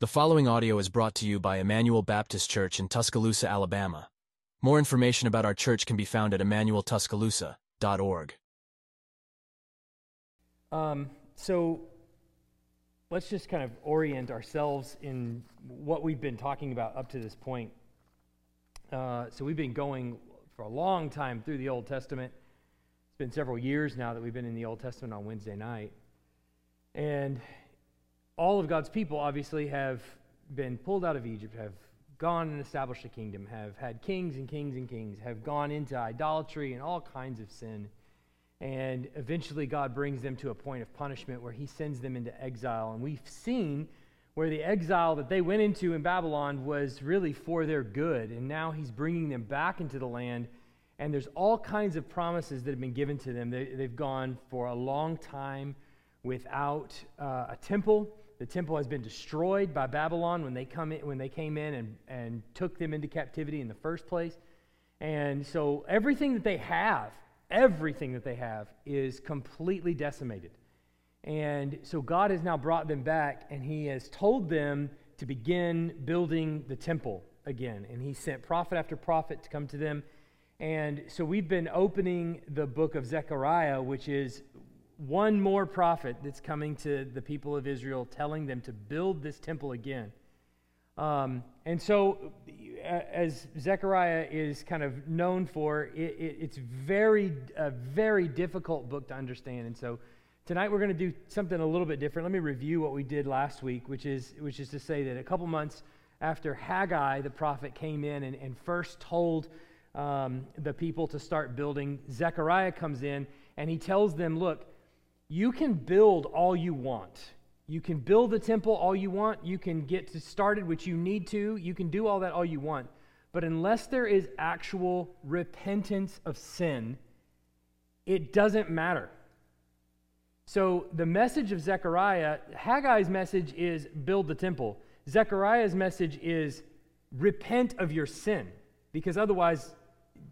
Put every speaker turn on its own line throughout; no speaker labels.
The following audio is brought to you by Emmanuel Baptist Church in Tuscaloosa, Alabama. More information about our church can be found at emmanueltuscaloosa.org.
Um, so let's just kind of orient ourselves in what we've been talking about up to this point. Uh, so we've been going for a long time through the Old Testament. It's been several years now that we've been in the Old Testament on Wednesday night. And all of God's people obviously have been pulled out of Egypt, have gone and established a kingdom, have had kings and kings and kings, have gone into idolatry and all kinds of sin. And eventually, God brings them to a point of punishment where He sends them into exile. And we've seen where the exile that they went into in Babylon was really for their good. And now He's bringing them back into the land. And there's all kinds of promises that have been given to them. They, have gone for a long time without uh, a temple. The temple has been destroyed by Babylon when they, come in, when they came in and, and took them into captivity in the first place. And so everything that they have, everything that they have, is completely decimated. And so God has now brought them back, and He has told them to begin building the temple again. And He sent prophet after prophet to come to them. And so we've been opening the book of Zechariah, which is one more prophet that's coming to the people of Israel, telling them to build this temple again. Um, and so, as Zechariah is kind of known for, it, it, it's very, a very difficult book to understand. And so, tonight we're going to do something a little bit different. Let me review what we did last week, which is, which is to say that a couple months after Haggai, the prophet, came in and, and first told um, the people to start building, Zechariah comes in and he tells them, Look, you can build all you want. You can build the temple all you want. You can get started, which you need to. You can do all that all you want. But unless there is actual repentance of sin, it doesn't matter. So the message of Zechariah, Haggai's message is build the temple. Zechariah's message is repent of your sin, because otherwise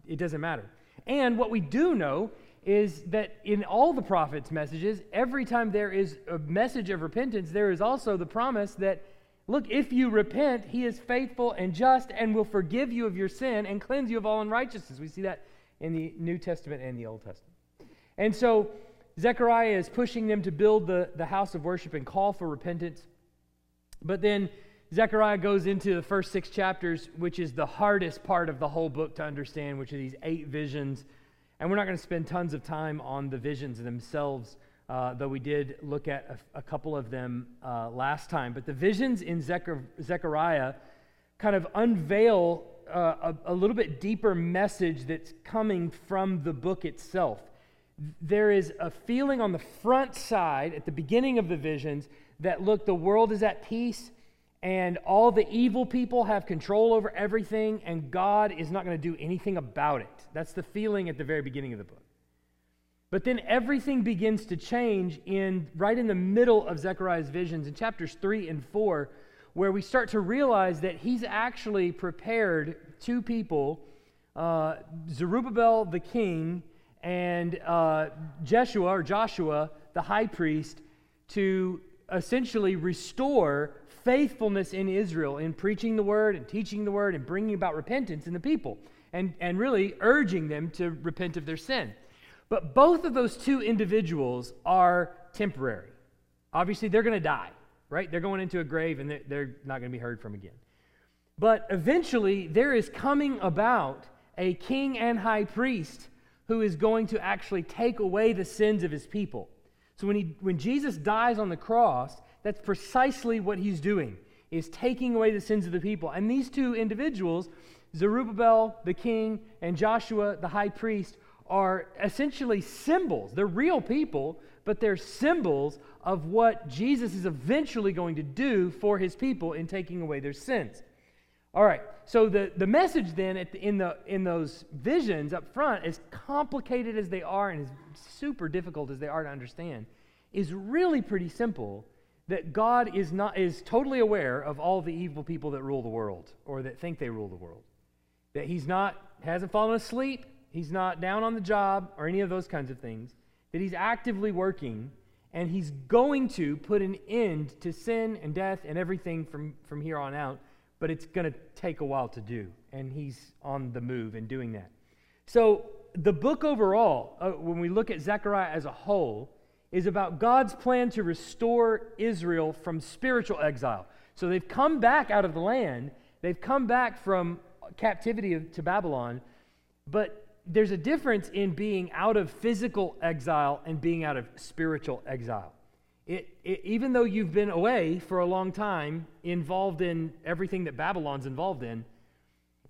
it doesn't matter. And what we do know is that in all the prophets' messages, every time there is a message of repentance, there is also the promise that, look, if you repent, he is faithful and just and will forgive you of your sin and cleanse you of all unrighteousness. We see that in the New Testament and the Old Testament. And so Zechariah is pushing them to build the, the house of worship and call for repentance. But then Zechariah goes into the first six chapters, which is the hardest part of the whole book to understand, which are these eight visions and we're not going to spend tons of time on the visions themselves, uh, though we did look at a, a couple of them uh, last time. But the visions in Zechariah kind of unveil uh, a, a little bit deeper message that's coming from the book itself. There is a feeling on the front side at the beginning of the visions that, look, the world is at peace and all the evil people have control over everything, and God is not going to do anything about it. That's the feeling at the very beginning of the book. But then everything begins to change in right in the middle of Zechariah's visions in chapters 3 and 4, where we start to realize that he's actually prepared two people, uh, Zerubbabel the king and uh, Jeshua or Joshua the high priest, to essentially restore faithfulness in Israel in preaching the word and teaching the word and bringing about repentance in the people and, and really urging them to repent of their sin. But both of those two individuals are temporary. Obviously, they're going to die, right? They're going into a grave and they're, not going to be heard from again. But eventually, there is coming about a king and high priest who is going to actually take away the sins of his people. So when, he, when Jesus dies on the cross, that's precisely what he's doing, is taking away the sins of the people. And these two individuals, Zerubbabel, the king, and Joshua, the high priest, are essentially symbols. They're real people, but they're symbols of what Jesus is eventually going to do for his people in taking away their sins. All right, so the, the message then the, in, the, in those visions up front, as complicated as they are and as super difficult as they are to understand, is really pretty simple that God is not is totally aware of all the evil people that rule the world or that think they rule the world. That he's not hasn't fallen asleep, he's not down on the job or any of those kinds of things. That he's actively working and he's going to put an end to sin and death and everything from, from here on out, but it's going to take a while to do. And he's on the move and doing that. So, the book overall, uh, when we look at Zechariah as a whole, is about God's plan to restore Israel from spiritual exile. So, they've come back out of the land, they've come back from captivity to Babylon, but there's a difference in being out of physical exile and being out of spiritual exile. It, it, even though you've been away for a long time, involved in everything that Babylon's involved in,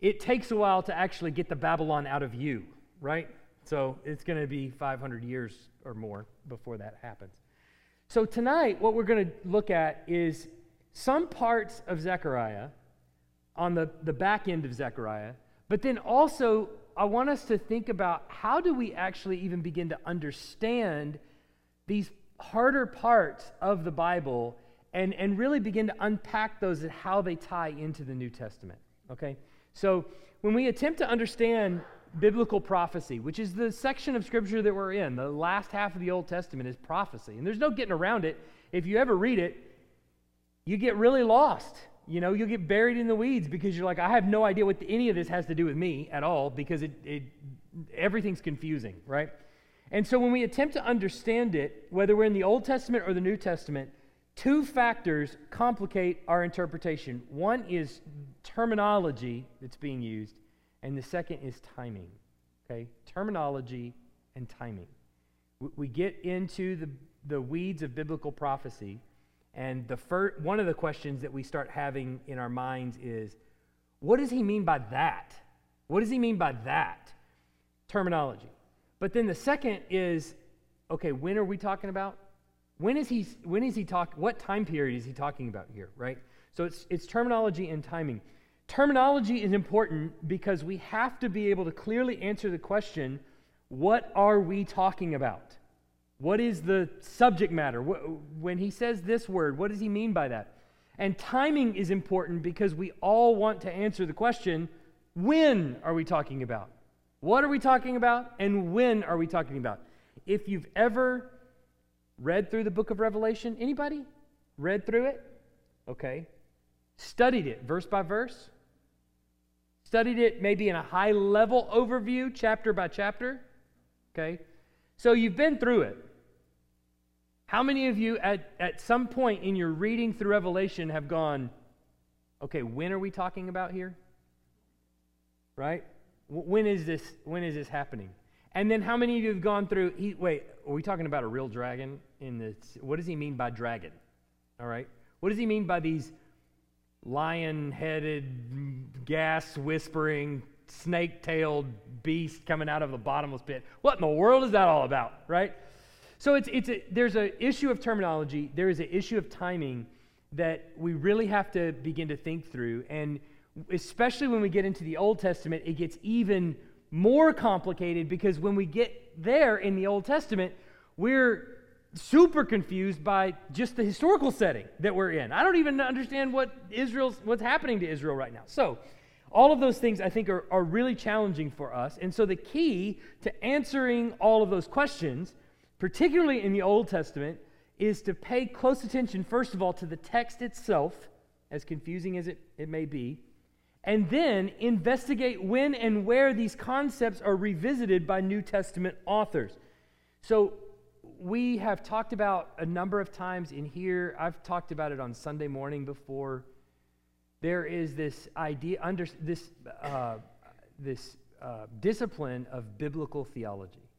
it takes a while to actually get the Babylon out of you, right? So it's going to be 500 years or more before that happens. So tonight, what we're going to look at is some parts of Zechariah on the, the back end of Zechariah, but then also I want us to think about how do we actually even begin to understand these harder parts of the Bible and, and really begin to unpack those and how they tie into the New Testament. Okay? So when we attempt to understand biblical prophecy, which is the section of Scripture that we're in, the last half of the Old Testament is prophecy. And there's no getting around it. If you ever read it, you get really lost you know, you'll get buried in the weeds because you're like, I have no idea what any of this has to do with me at all because it, it everything's confusing, right? And so when we attempt to understand it, whether we're in the Old Testament or the New Testament, two factors complicate our interpretation. One is terminology that's being used, and the second is timing. Okay? Terminology and timing. We get into the, the weeds of biblical prophecy and the first, one of the questions that we start having in our minds is what does he mean by that? What does he mean by that? Terminology. But then the second is okay, when are we talking about? When is he when is he talk what time period is he talking about here, right? So it's it's terminology and timing. Terminology is important because we have to be able to clearly answer the question, what are we talking about? What is the subject matter? When he says this word, what does he mean by that? And timing is important because we all want to answer the question when are we talking about? What are we talking about? And when are we talking about? If you've ever read through the book of Revelation, anybody? Read through it? Okay. Studied it verse by verse? Studied it maybe in a high level overview, chapter by chapter? Okay. So you've been through it. How many of you at, at some point in your reading through Revelation have gone, okay, when are we talking about here? Right? When is this, when is this happening? And then how many of you have gone through, he, wait, are we talking about a real dragon in this? What does he mean by dragon? All right. What does he mean by these lion headed, gas whispering, snake tailed beast coming out of the bottomless pit? What in the world is that all about? Right? So it's, it's a, there's an issue of terminology, there is an issue of timing that we really have to begin to think through. And especially when we get into the Old Testament, it gets even more complicated because when we get there in the Old Testament, we're super confused by just the historical setting that we're in. I don't even understand what Israel's what's happening to Israel right now. So, all of those things I think are, are really challenging for us. And so the key to answering all of those questions particularly in the Old Testament, is to pay close attention, first of all, to the text itself, as confusing as it, it may be, and then investigate when and where these concepts are revisited by New Testament authors. So, we have talked about a number of times in here, I've talked about it on Sunday morning before. There is this idea, under this, uh, this uh, discipline of biblical theology.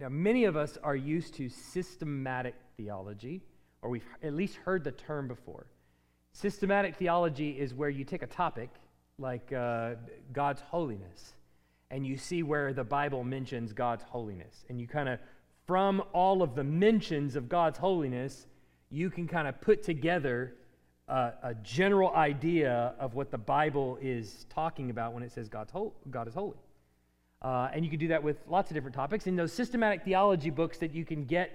Now, many of us are used to systematic theology, or we've at least heard the term before. Systematic theology is where you take a topic like uh, God's holiness, and you see where the Bible mentions God's holiness. And you kind of, from all of the mentions of God's holiness, you can kind of put together a, a, general idea of what the Bible is talking about when it says God's ho- God is holy. Uh, and you can do that with lots of different topics. In those systematic theology books that you can get,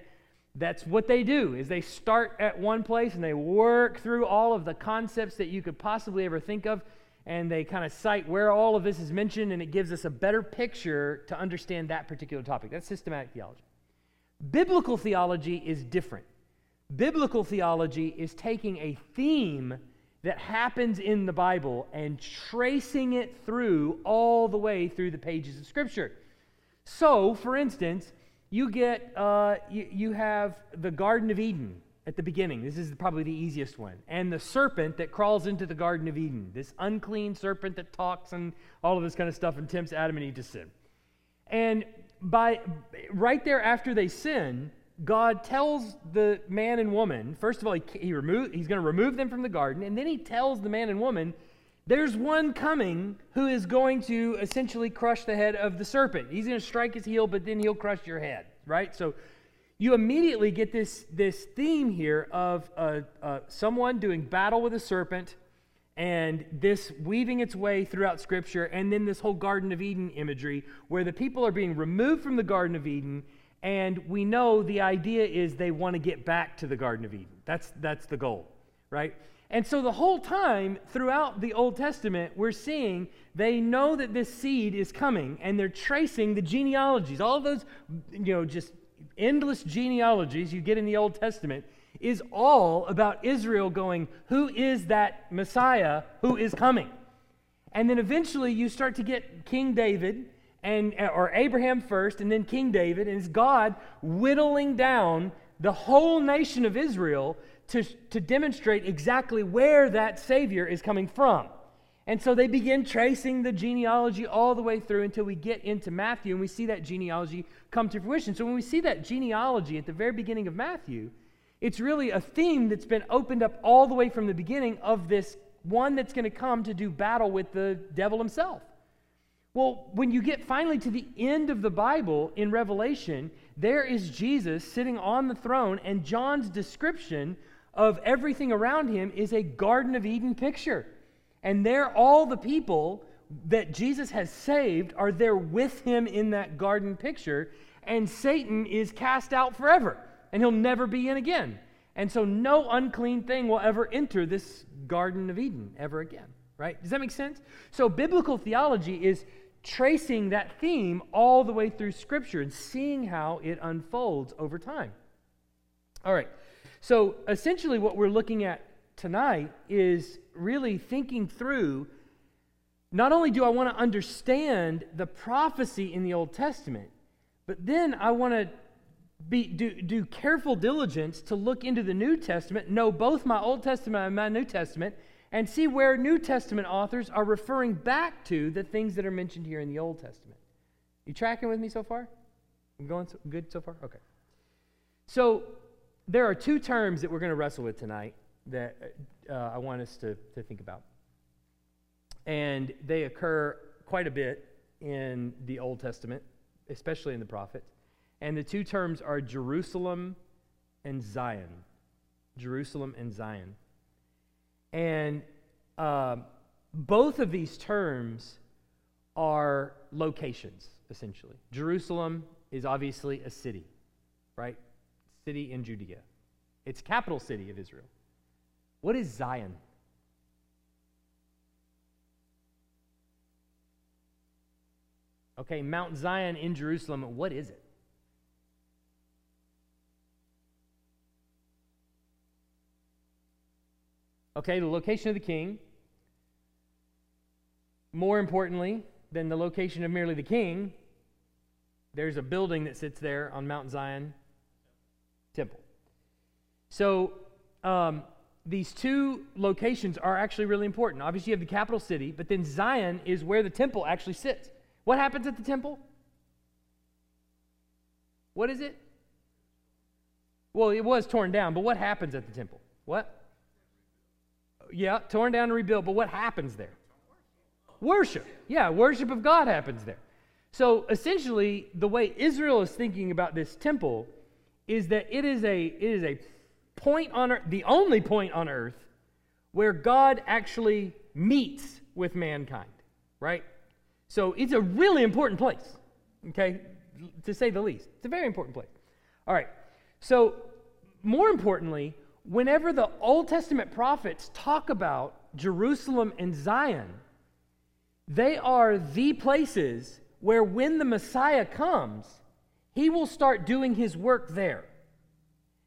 that's what they do is they start at one place and they work through all of the concepts that you could possibly ever think of and they kind of cite where all of this is mentioned and it gives us a better picture to understand that particular topic that's systematic theology biblical theology is different Biblical theology is taking a theme that happens in the Bible and tracing it through all the way through the pages of Scripture. So, for instance, you get uh, you, you have the Garden of Eden at the beginning. This is probably the easiest one. And the serpent that crawls into the Garden of Eden, this unclean serpent that talks and all of this kind of stuff and tempts Adam and Eve to sin. And by right there after they sin, God tells the man and woman, first of all, he, he remove, he's going to remove them from the garden, and then he tells the man and woman, there's one coming who is going to essentially crush the head of the serpent. He's going to strike his heel, but then he'll crush your head, right? So you immediately get this, this theme here of uh, uh, someone doing battle with a serpent and this weaving its way throughout Scripture, and then this whole Garden of Eden imagery where the people are being removed from the Garden of Eden, and we know the idea is they want to get back to the Garden of Eden. That's, that's the goal, right? And so the whole time throughout the Old Testament, we're seeing they know that this seed is coming, and they're tracing the genealogies, all those, you know, just endless genealogies you get in the Old Testament is all about Israel going, Who is that Messiah who is coming? And then eventually you start to get King David and or Abraham first and then King David and it's God whittling down the whole nation of Israel to, to demonstrate exactly where that Savior is coming from. And so they begin tracing the genealogy all the way through until we get into Matthew and we see that genealogy come to fruition. So when we see that genealogy at the very beginning of Matthew, it's really a theme that's been opened up all the way from the beginning of this one that's going to come to do battle with the devil himself. Well, when you get finally to the end of the Bible in Revelation, there is Jesus sitting on the throne, and John's description of everything around him is a Garden of Eden picture. And there, all the people that Jesus has saved are there with him in that garden picture, and Satan is cast out forever and he'll never be in again. And so no unclean thing will ever enter this Garden of Eden ever again, right? Does that make sense? So biblical theology is tracing that theme all the way through Scripture and seeing how it unfolds over time. All right. So essentially, what we're looking at tonight is really thinking through not only do I want to understand the prophecy in the Old Testament, but then I want to be, do, do careful diligence to look into the New Testament, know both my Old Testament and my New Testament, and see where New Testament authors are referring back to the things that are mentioned here in the Old Testament. You tracking with me so far? I'm going so, good so far? Okay. So there are two terms that we're going to wrestle with tonight that uh, I want us to, to think about. And they occur quite a bit in the Old Testament, especially in the prophets. And the two terms are Jerusalem and Zion. Jerusalem and Zion. And uh, both of these terms are locations, essentially. Jerusalem is obviously a city, right? City in Judea. It's capital city of Israel. What is Zion? Okay, Mount Zion in Jerusalem, what is it? Okay, the location of the king. More importantly than the location of merely the king, there's a building that sits there on Mount Zion Temple. So, um, these two locations are actually really important. Obviously, you have the capital city, but then Zion is where the temple actually sits. What happens at the temple? What is it? Well, it was torn down, but what happens at the temple? What? Yeah, torn down and rebuilt. But what happens there? Worship. Yeah, worship of God happens there. So essentially, the way Israel is thinking about this temple is that it is a it is a point on earth, the only point on earth where God actually meets with mankind, right? So it's a really important place, okay, to say the least. It's a very important place. All right. So more importantly, whenever the Old Testament prophets talk about Jerusalem and Zion, they are the places where when the Messiah comes, he will start doing his work there.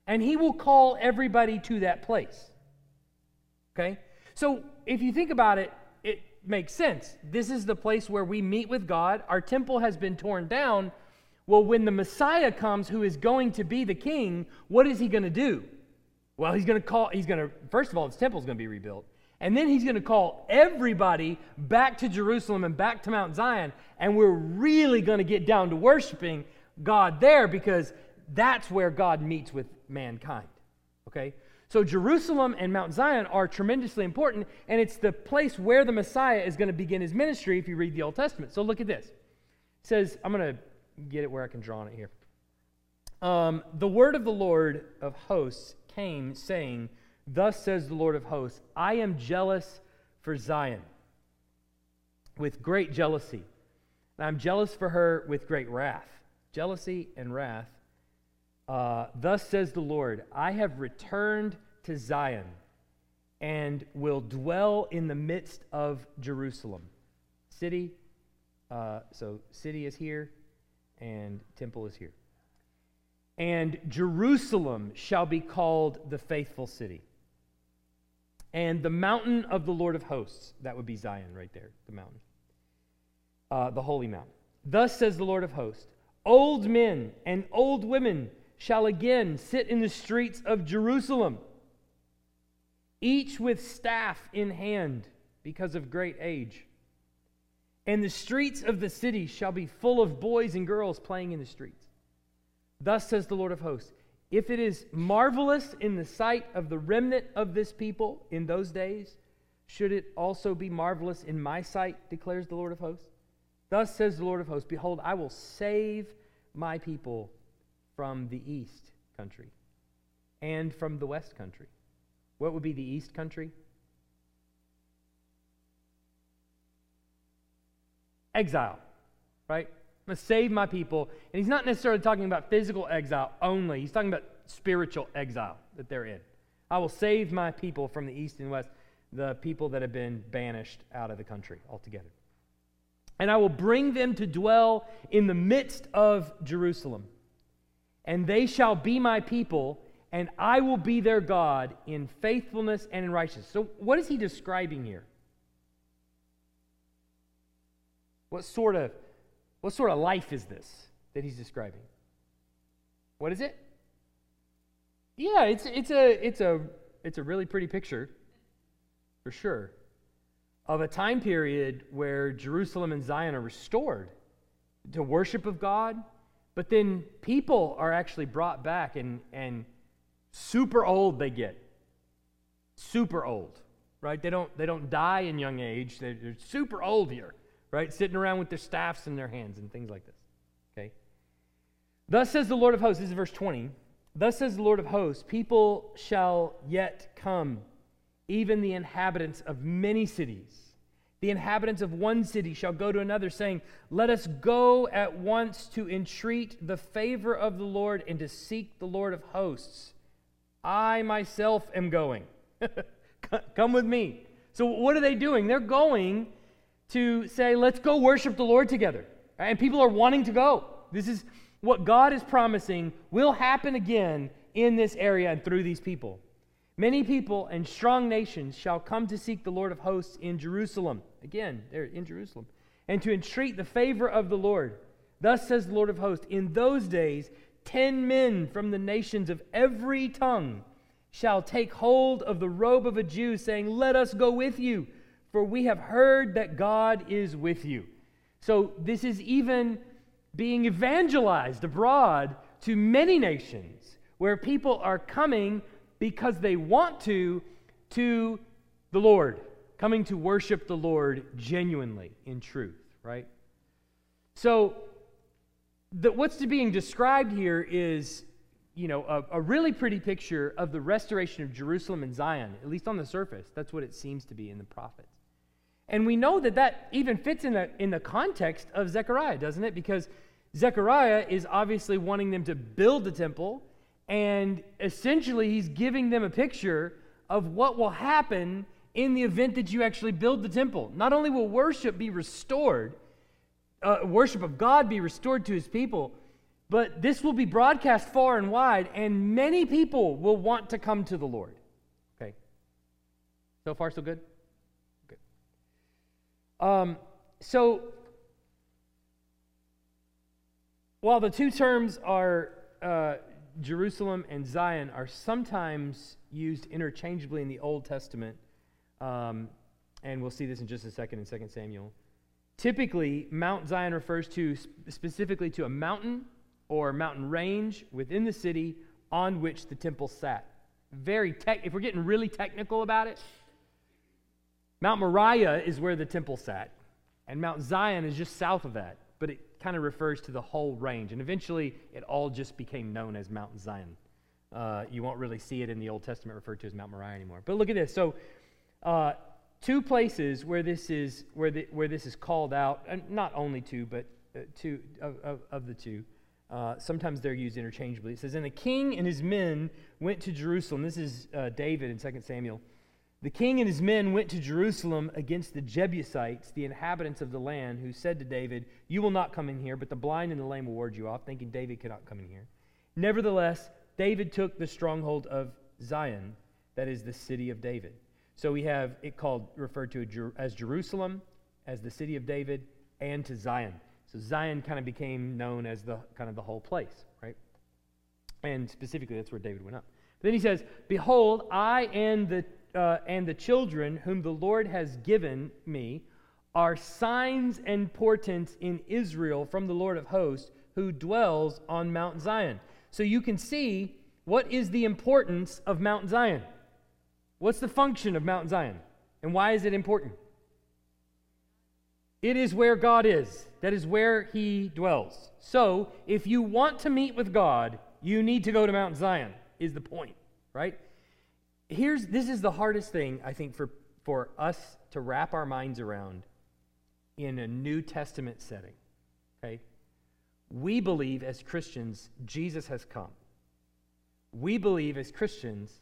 and he will call everybody to that place. Okay? So if you think about it, it makes sense. This is the place where we meet with God. Our temple has been torn down. Well, when the Messiah comes, who is going to be the king, what is he going to do? Well, he's going to call, he's going to, first of all, his temple is going to be rebuilt. And then he's going to call everybody back to Jerusalem and back to Mount Zion. And we're really going to get down to worshiping God there because that's where God meets with mankind. Okay? So Jerusalem and Mount Zion are tremendously important, and it's the place where the Messiah is going to begin his ministry if you read the Old Testament. So look at this. It says, I'm going to get it where I can draw on it here. Um, the word of the Lord of hosts came, saying, Thus says the Lord of hosts, I am jealous for Zion with great jealousy. And I'm jealous for her with great wrath. Jealousy and wrath uh, Thus says the Lord, I have returned to Zion and will dwell in the midst of Jerusalem. City, uh, so city is here and temple is here. And Jerusalem shall be called the faithful city. And the mountain of the Lord of hosts, that would be Zion right there, the mountain, uh, the holy mountain. Thus says the Lord of hosts Old men and old women shall again sit in the streets of Jerusalem, each with staff in hand because of great age. And the streets of the city shall be full of boys and girls playing in the streets. Thus says the Lord of hosts If it is marvelous in the sight of the remnant of this people in those days, should it also be marvelous in my sight, declares the Lord of hosts? Thus says the Lord of hosts Behold, I will save my people from the east country and from the west country. What would be the east country? Exile, right? I'm going to save my people. And he's not necessarily talking about physical exile only, he's talking about spiritual exile that they're in. I will save my people from the east and west, the people that have been banished out of the country altogether. And I will bring them to dwell in the midst of Jerusalem and they shall be my people, and I will be their God in faithfulness and in righteousness. So, what is he describing here? What sort of what sort of life is this that he's describing? What is it? Yeah, it's it's a it's a it's a really pretty picture for sure of a time period where Jerusalem and Zion are restored to worship of God, but then people are actually brought back and, and super old they get. Super old, right? They don't, they don't die in young age. They're, they're super old here, right? Sitting around with their staffs in their hands and things like this. Okay? Thus says the Lord of hosts, this is verse 20. Thus says the Lord of hosts, people shall yet come, even the inhabitants of many cities the inhabitants of one city shall go to another, saying, Let us go at once to entreat the favor of the Lord and to seek the Lord of hosts. I myself am going. Come with me. So, what are they doing? They're going to say, Let's go worship the Lord together. And people are wanting to go. This is what God is promising will happen again in this area and through these people. Many people and strong nations shall come to seek the Lord of hosts in Jerusalem. Again, they're in Jerusalem. And to entreat the favor of the Lord. Thus says the Lord of hosts In those days, ten men from the nations of every tongue shall take hold of the robe of a Jew, saying, Let us go with you, for we have heard that God is with you. So this is even being evangelized abroad to many nations where people are coming because they want to to the Lord, coming to worship the Lord genuinely in truth, right? So, the, what's being described here is, you know, a, a really pretty picture of the restoration of Jerusalem and Zion, at least on the surface. That's what it seems to be in the prophets. And we know that that even fits in the, in the context of Zechariah, doesn't it? Because Zechariah is obviously wanting them to build the temple and essentially, he's giving them a picture of what will happen in the event that you actually build the temple. Not only will worship be restored, uh, worship of God be restored to his people, But this will be broadcast far and wide, and many people will want to come to the Lord. Okay. So far, so good? Good. Um, so, while the two terms are uh, Jerusalem and Zion are sometimes used interchangeably in the Old Testament, um, and we'll see this in just a second in 2 Samuel. Typically, Mount Zion refers to specifically to a mountain or mountain range within the city on which the temple sat. Very tech, if we're getting really technical about it, Mount Moriah is where the temple sat, and Mount Zion is just south of that, but it kind of refers to the whole range. And eventually, it all just became known as Mount Zion. Uh, you won't really see it in the Old Testament referred to as Mount Moriah anymore. But look at this. So, uh, two places where this is where the, where this is called out, and not only two, but uh, two of, of, of the two. Uh, sometimes they're used interchangeably. It says, And the king and his men went to Jerusalem. This is uh, David in 2 Samuel. The king and his men went to Jerusalem against the Jebusites, the inhabitants of the land, who said to David, You will not come in here, but the blind and the lame will ward you off, thinking David cannot come in here. Nevertheless, David took the stronghold of Zion, that is the city of David. So we have it called, referred to as Jerusalem, as the city of David, and to Zion. So Zion kind of became known as the kind of the whole place, right? And specifically, that's where David went up. But then he says, Behold, I and the, uh, and the children whom the Lord has given me are signs and portents in Israel from the Lord of hosts who dwells on Mount Zion. So you can see what is the importance of Mount Zion. What's the function of Mount Zion? And why is it important? It is where God is. That is where He dwells. So, if you want to meet with God, you need to go to Mount Zion, is the point, right? Here's this is the hardest thing, I think, for, for us to wrap our minds around in a New Testament setting. Okay? We believe as Christians, Jesus has come. We believe as Christians,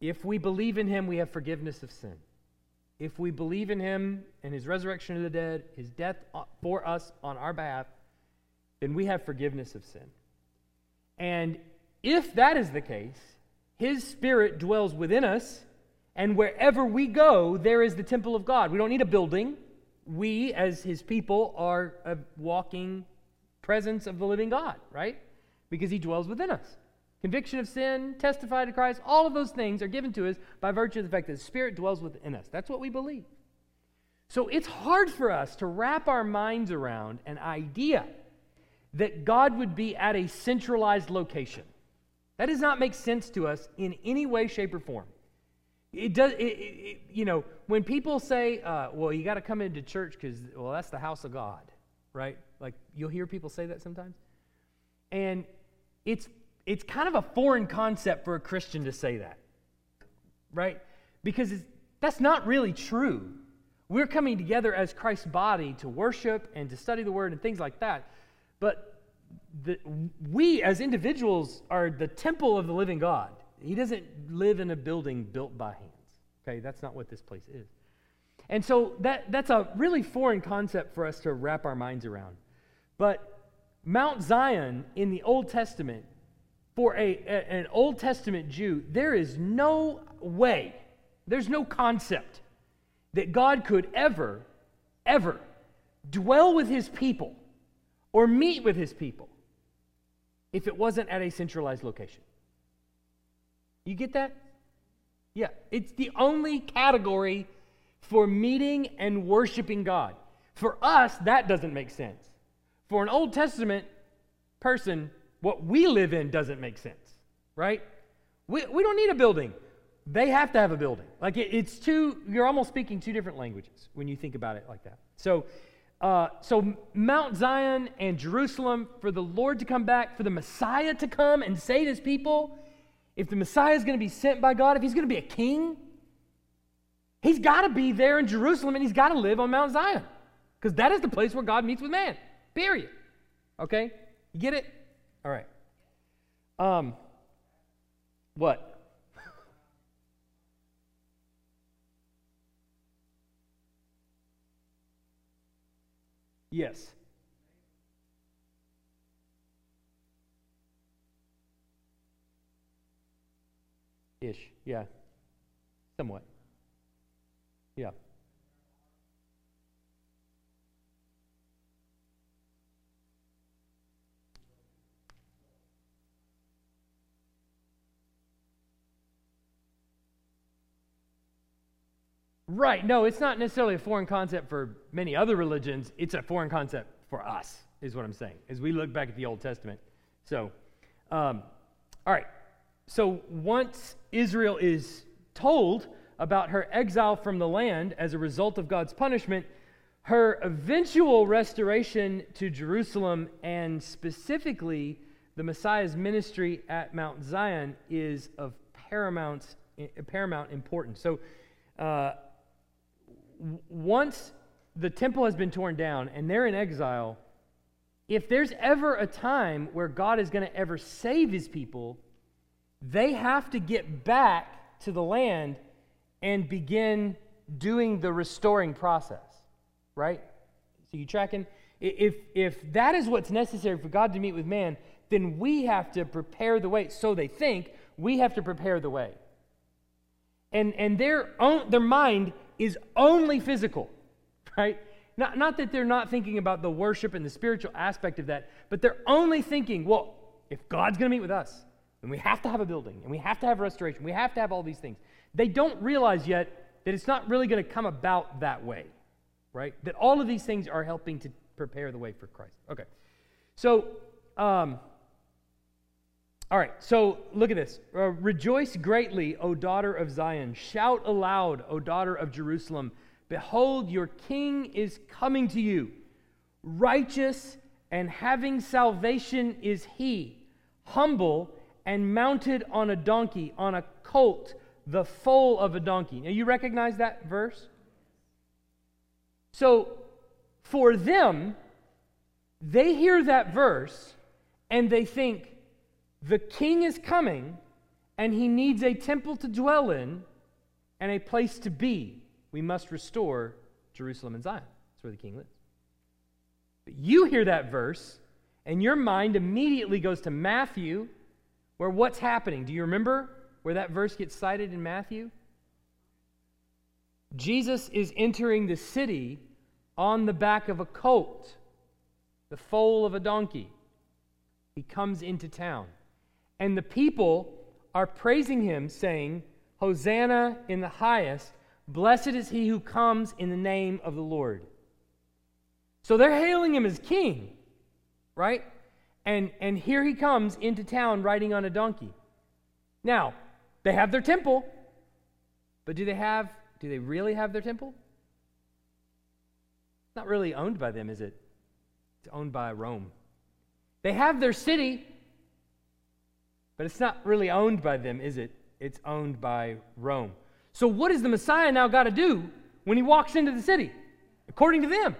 if we believe in him, we have forgiveness of sin if we believe in him and his resurrection of the dead, his death for us on our behalf, then we have forgiveness of sin. And if that is the case, his spirit dwells within us, and wherever we go, there is the temple of God. We don't need a building. We, as his people, are a walking presence of the living God, right? Because he dwells within us. Conviction of sin, testify to Christ, all of those things are given to us by virtue of the fact that the Spirit dwells within us. That's what we believe. So it's hard for us to wrap our minds around an idea that God would be at a centralized location. That does not make sense to us in any way, shape, or form. It does, it, it, you know, when people say, uh, well, you got to come into church because, well, that's the house of God, right? Like, you'll hear people say that sometimes. And it's it's kind of a foreign concept for a Christian to say that, right? Because that's not really true. We're coming together as Christ's body to worship and to study the word and things like that. But the, we as individuals are the temple of the living God. He doesn't live in a building built by hands. Okay, that's not what this place is. And so that, that's a really foreign concept for us to wrap our minds around. But Mount Zion in the Old Testament for a, a, an Old Testament Jew, there is no way, there's no concept that God could ever, ever dwell with his people or meet with his people if it wasn't at a centralized location. You get that? Yeah, it's the only category for meeting and worshiping God. For us, that doesn't make sense. For an Old Testament person, what we live in doesn't make sense, right? We, we don't need a building. They have to have a building. Like it, it's two, you're almost speaking two different languages when you think about it like that. So, uh, so Mount Zion and Jerusalem, for the Lord to come back, for the Messiah to come and save his people, if the Messiah is going to be sent by God, if he's going to be a king, he's got to be there in Jerusalem and he's got to live on Mount Zion because that is the place where God meets with man, period. Okay? You get it? All right. Um, what? Yes. Ish, yeah. Somewhat. Yeah. Right. No, it's not necessarily a foreign concept for many other religions. It's a foreign concept for us, is what I'm saying, as we look back at the Old Testament. So, um, all right. So once Israel is told about her exile from the land as a result of God's punishment, her eventual restoration to Jerusalem and specifically the Messiah's ministry at Mount Zion is of paramount, paramount importance. So, uh, once the temple has been torn down and they're in exile, if there's ever a time where God is going to ever save his people, they have to get back to the land and begin doing the restoring process, right? So you tracking? If, if that is what's necessary for God to meet with man, then we have to prepare the way. So they think we have to prepare the way. And, and their, own, their mind is only physical, right? Not, not that they're not thinking about the worship and the spiritual aspect of that, but they're only thinking, well, if God's going to meet with us, then we have to have a building, and we have to have restoration, we have to have all these things. They don't realize yet that it's not really going to come about that way, right? That all of these things are helping to prepare the way for Christ. Okay. So, um, all right, so look at this. Uh, Rejoice greatly, O daughter of Zion. Shout aloud, O daughter of Jerusalem. Behold, your king is coming to you. Righteous and having salvation is he, humble and mounted on a donkey, on a colt, the foal of a donkey. Now, you recognize that verse? So, for them, they hear that verse and they think, the king is coming, and he needs a temple to dwell in and a place to be. We must restore Jerusalem and Zion. That's where the king lives. But you hear that verse, and your mind immediately goes to Matthew, where what's happening? Do you remember where that verse gets cited in Matthew? Jesus is entering the city on the back of a colt, the foal of a donkey. He comes into town. And the people are praising him, saying, Hosanna in the highest. Blessed is he who comes in the name of the Lord. So they're hailing him as king, right? And, and here he comes into town riding on a donkey. Now, they have their temple, but do they have, do they really have their temple? It's not really owned by them, is it? It's owned by Rome. They have their city, but it's not really owned by them, is it? It's owned by Rome. So, what does the Messiah now got to do when he walks into the city? According to them,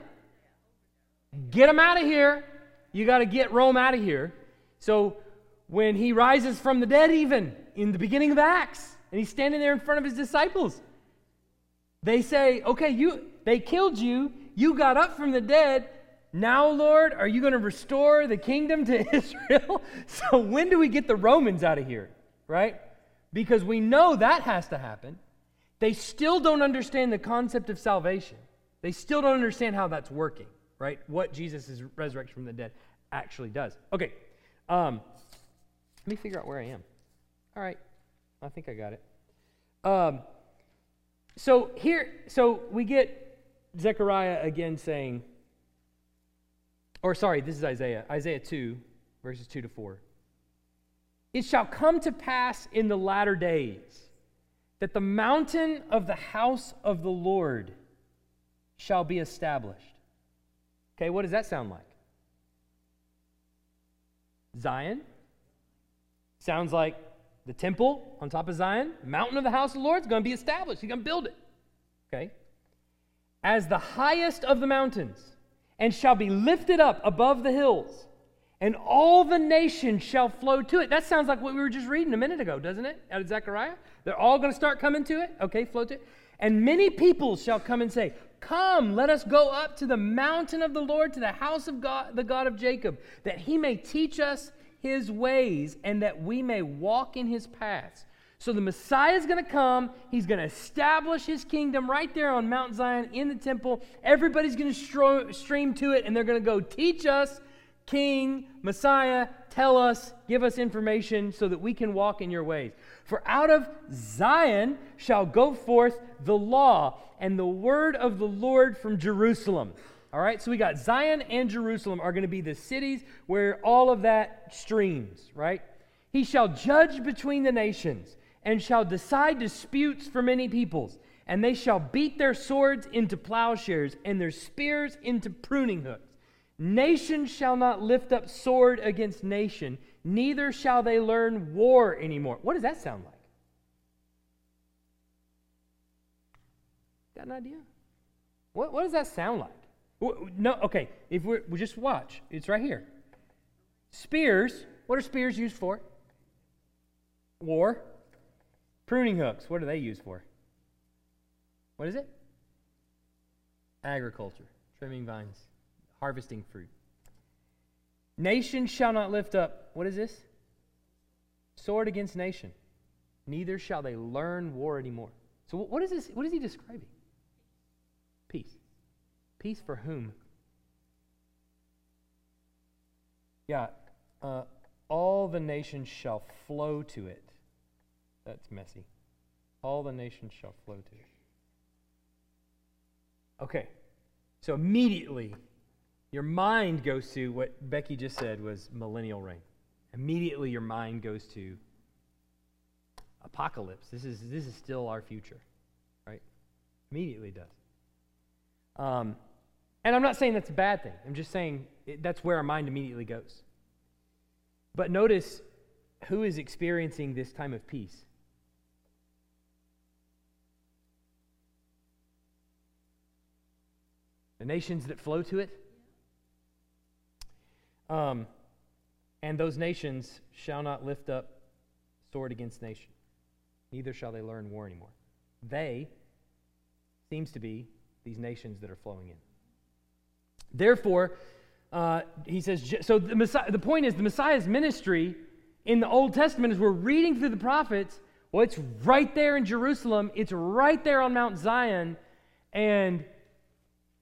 get him out of here. You got to get Rome out of here. So, when he rises from the dead, even in the beginning of Acts, and he's standing there in front of his disciples, they say, Okay, you, they killed you. You got up from the dead. Now, Lord, are you going to restore the kingdom to Israel? so, when do we get the Romans out of here? Right? Because we know that has to happen. They still don't understand the concept of salvation. They still don't understand how that's working, right? What Jesus' resurrection from the dead actually does. Okay. Um, let me figure out where I am. All right. I think I got it. Um, so here, so we get Zechariah again saying, or sorry, this is Isaiah, Isaiah 2, verses 2 to 4. It shall come to pass in the latter days that the mountain of the house of the Lord shall be established. Okay, what does that sound like? Zion. Sounds like the temple on top of Zion, mountain of the house of the Lord is going to be established. He's going to build it. Okay? As the highest of the mountains and shall be lifted up above the hills, and all the nations shall flow to it. That sounds like what we were just reading a minute ago, doesn't it? Out of Zechariah? They're all going to start coming to it? Okay, flow to it. And many peoples shall come and say, Come, let us go up to the mountain of the Lord, to the house of God, the God of Jacob, that he may teach us his ways and that we may walk in his paths. So the Messiah is going to come. He's going to establish his kingdom right there on Mount Zion in the temple. Everybody's going to stream to it, and they're going to go teach us, King, Messiah, tell us, give us information so that we can walk in your ways. For out of Zion shall go forth the law and the word of the Lord from Jerusalem. All right, so we got Zion and Jerusalem are going to be the cities where all of that streams, right? He shall judge between the nations and shall decide disputes for many peoples. And they shall beat their swords into plowshares and their spears into pruning hooks. Nation shall not lift up sword against nation, neither shall they learn war anymore. What does that sound like? Got an idea? What, what does that sound like? No, okay, if we we just watch, it's right here. Spears, what are spears used for? War. Pruning hooks, what are they used for? What is it? Agriculture, trimming vines, harvesting fruit. Nation shall not lift up, what is this? Sword against nation. Neither shall they learn war anymore. So, what is this? What is he describing? Peace. Peace for whom? Yeah, uh, all the nations shall flow to it. That's messy. All the nations shall flow to it. Okay, so immediately your mind goes to what Becky just said was millennial reign. Immediately your mind goes to apocalypse. This is, this is still our future, right? Immediately does. Um, and I'm not saying that's a bad thing. I'm just saying it, that's where our mind immediately goes. But notice who is experiencing this time of peace. The nations that flow to it. Um, and those nations shall not lift up sword against nation, neither shall they learn war anymore. They seems to be these nations that are flowing in. Therefore, uh, he says, so the, Messiah, the point is the Messiah's ministry in the Old Testament, as we're reading through the prophets, well, it's right there in Jerusalem, it's right there on Mount Zion, and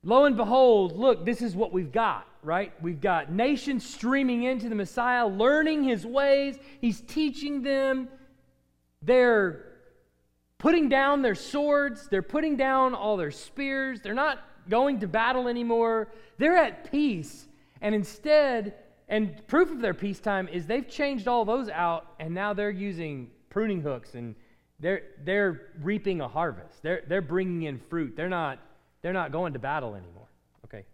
Lo and behold, look, this is what we've got, right? We've got nations streaming into the Messiah, learning his ways. He's teaching them. They're putting down their swords, they're putting down all their spears. They're not going to battle anymore. They're at peace. And instead, and proof of their peacetime is they've changed all those out, and now they're using pruning hooks and they're, they're reaping a harvest. They're, they're bringing in fruit. They're not they're not going to battle anymore. Okay.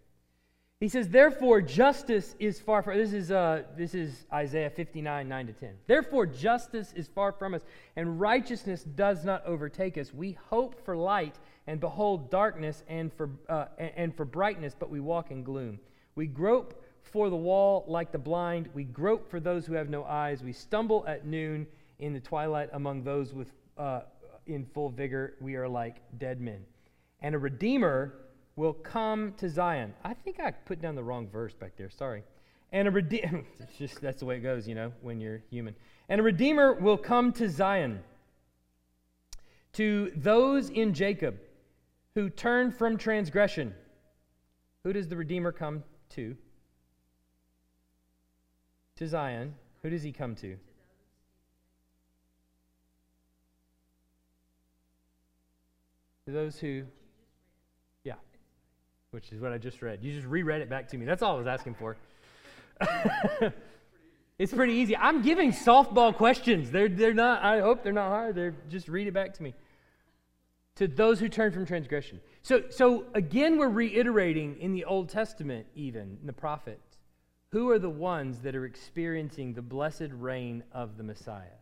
He says, therefore, justice is far from this is uh, this is Isaiah 59, 9 to 10. Therefore, justice is far from us, and righteousness does not overtake us. We hope for light and behold darkness and for uh, and for brightness, but we walk in gloom. We grope for the wall like the blind. We grope for those who have no eyes. We stumble at noon in the twilight among those with uh, in full vigor. We are like dead men and a redeemer will come to Zion. I think I put down the wrong verse back there. Sorry. And a redeemer, just that's the way it goes, you know, when you're human. And a redeemer will come to Zion. To those in Jacob who turn from transgression. Who does the redeemer come to? To Zion. Who does he come to? To those who which is what I just read. You just reread it back to me. That's all I was asking for. it's pretty easy. I'm giving softball questions. They're, they're not, I hope they're not hard. They're just read it back to me. To those who turn from transgression. So, so again, we're reiterating in the Old Testament, even in the prophets, who are the ones that are experiencing the blessed reign of the Messiah?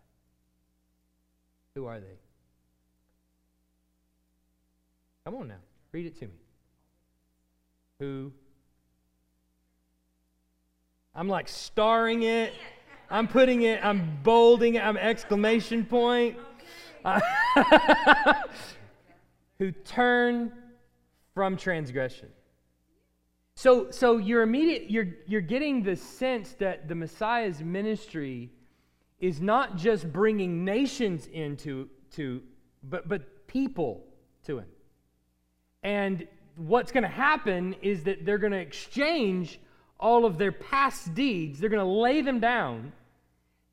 Who are they? Come on now, read it to me who I'm like starring it. I'm putting it, I'm bolding it, I'm exclamation point. who turn from transgression. So, so you're immediate, you're, you're getting the sense that the Messiah's ministry is not just bringing nations into to but but people to him. And what's going to happen is that they're going to exchange all of their past deeds. They're going to lay them down.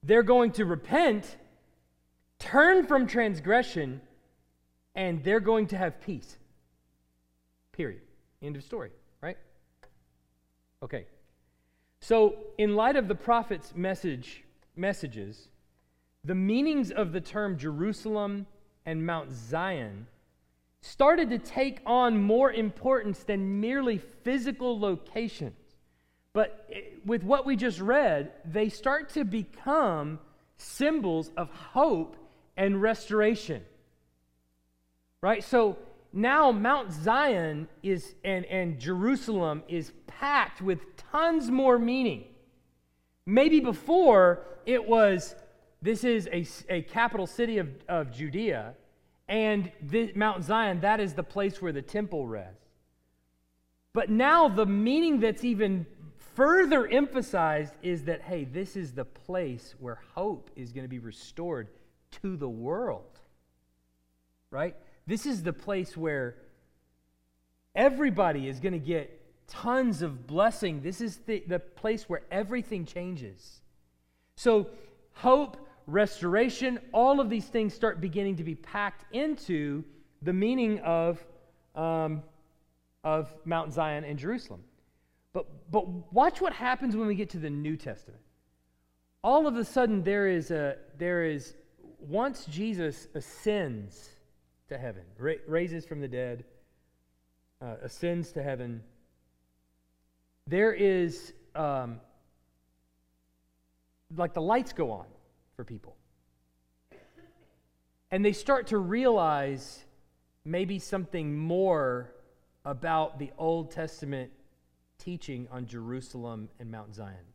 They're going to repent, turn from transgression, and they're going to have peace. Period. End of story, right? Okay. So, in light of the prophet's message, messages, the meanings of the term Jerusalem and Mount Zion started to take on more importance than merely physical locations. But with what we just read, they start to become symbols of hope and restoration. Right? So now Mount Zion is and, and Jerusalem is packed with tons more meaning. Maybe before it was this is a, a capital city of, of Judea, and this, Mount Zion, that is the place where the temple rests. But now the meaning that's even further emphasized is that, hey, this is the place where hope is going to be restored to the world. Right? This is the place where everybody is going to get tons of blessing. This is the, the place where everything changes. So, hope, restoration, all of these things start beginning to be packed into the meaning of, um, of Mount Zion and Jerusalem. But, but watch what happens when we get to the New Testament. All of a sudden, there is a, there is, once Jesus ascends to heaven, ra- raises from the dead, uh, ascends to heaven, there is um, like the lights go on for people. And they start to realize maybe something more about the Old Testament teaching on Jerusalem and Mount Zion.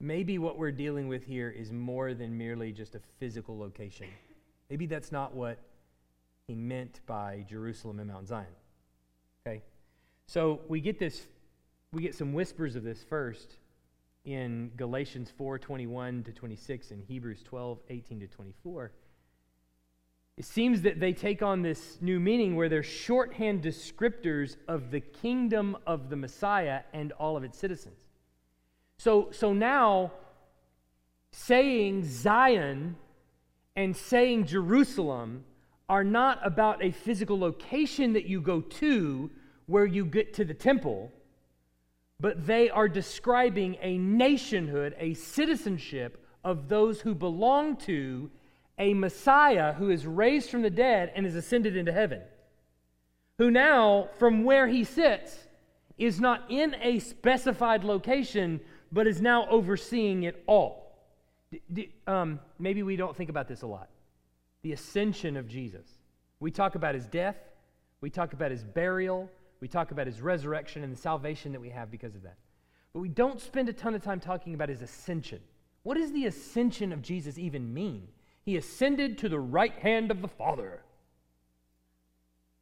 Maybe what we're dealing with here is more than merely just a physical location. Maybe that's not what he meant by Jerusalem and Mount Zion. Okay? So we get this we get some whispers of this first in Galatians 4 21 to 26 and Hebrews 12 18 to 24. It seems that they take on this new meaning where they're shorthand descriptors of the kingdom of the Messiah and all of its citizens. So, so now, saying Zion and saying Jerusalem are not about a physical location that you go to where you get to the temple but they are describing a nationhood, a citizenship of those who belong to a Messiah who is raised from the dead and is ascended into heaven, who now, from where he sits, is not in a specified location, but is now overseeing it all. D- d- um, maybe we don't think about this a lot. The ascension of Jesus. We talk about his death, we talk about his burial, we talk about his resurrection and the salvation that we have because of that. But we don't spend a ton of time talking about his ascension. What does the ascension of Jesus even mean? He ascended to the right hand of the Father.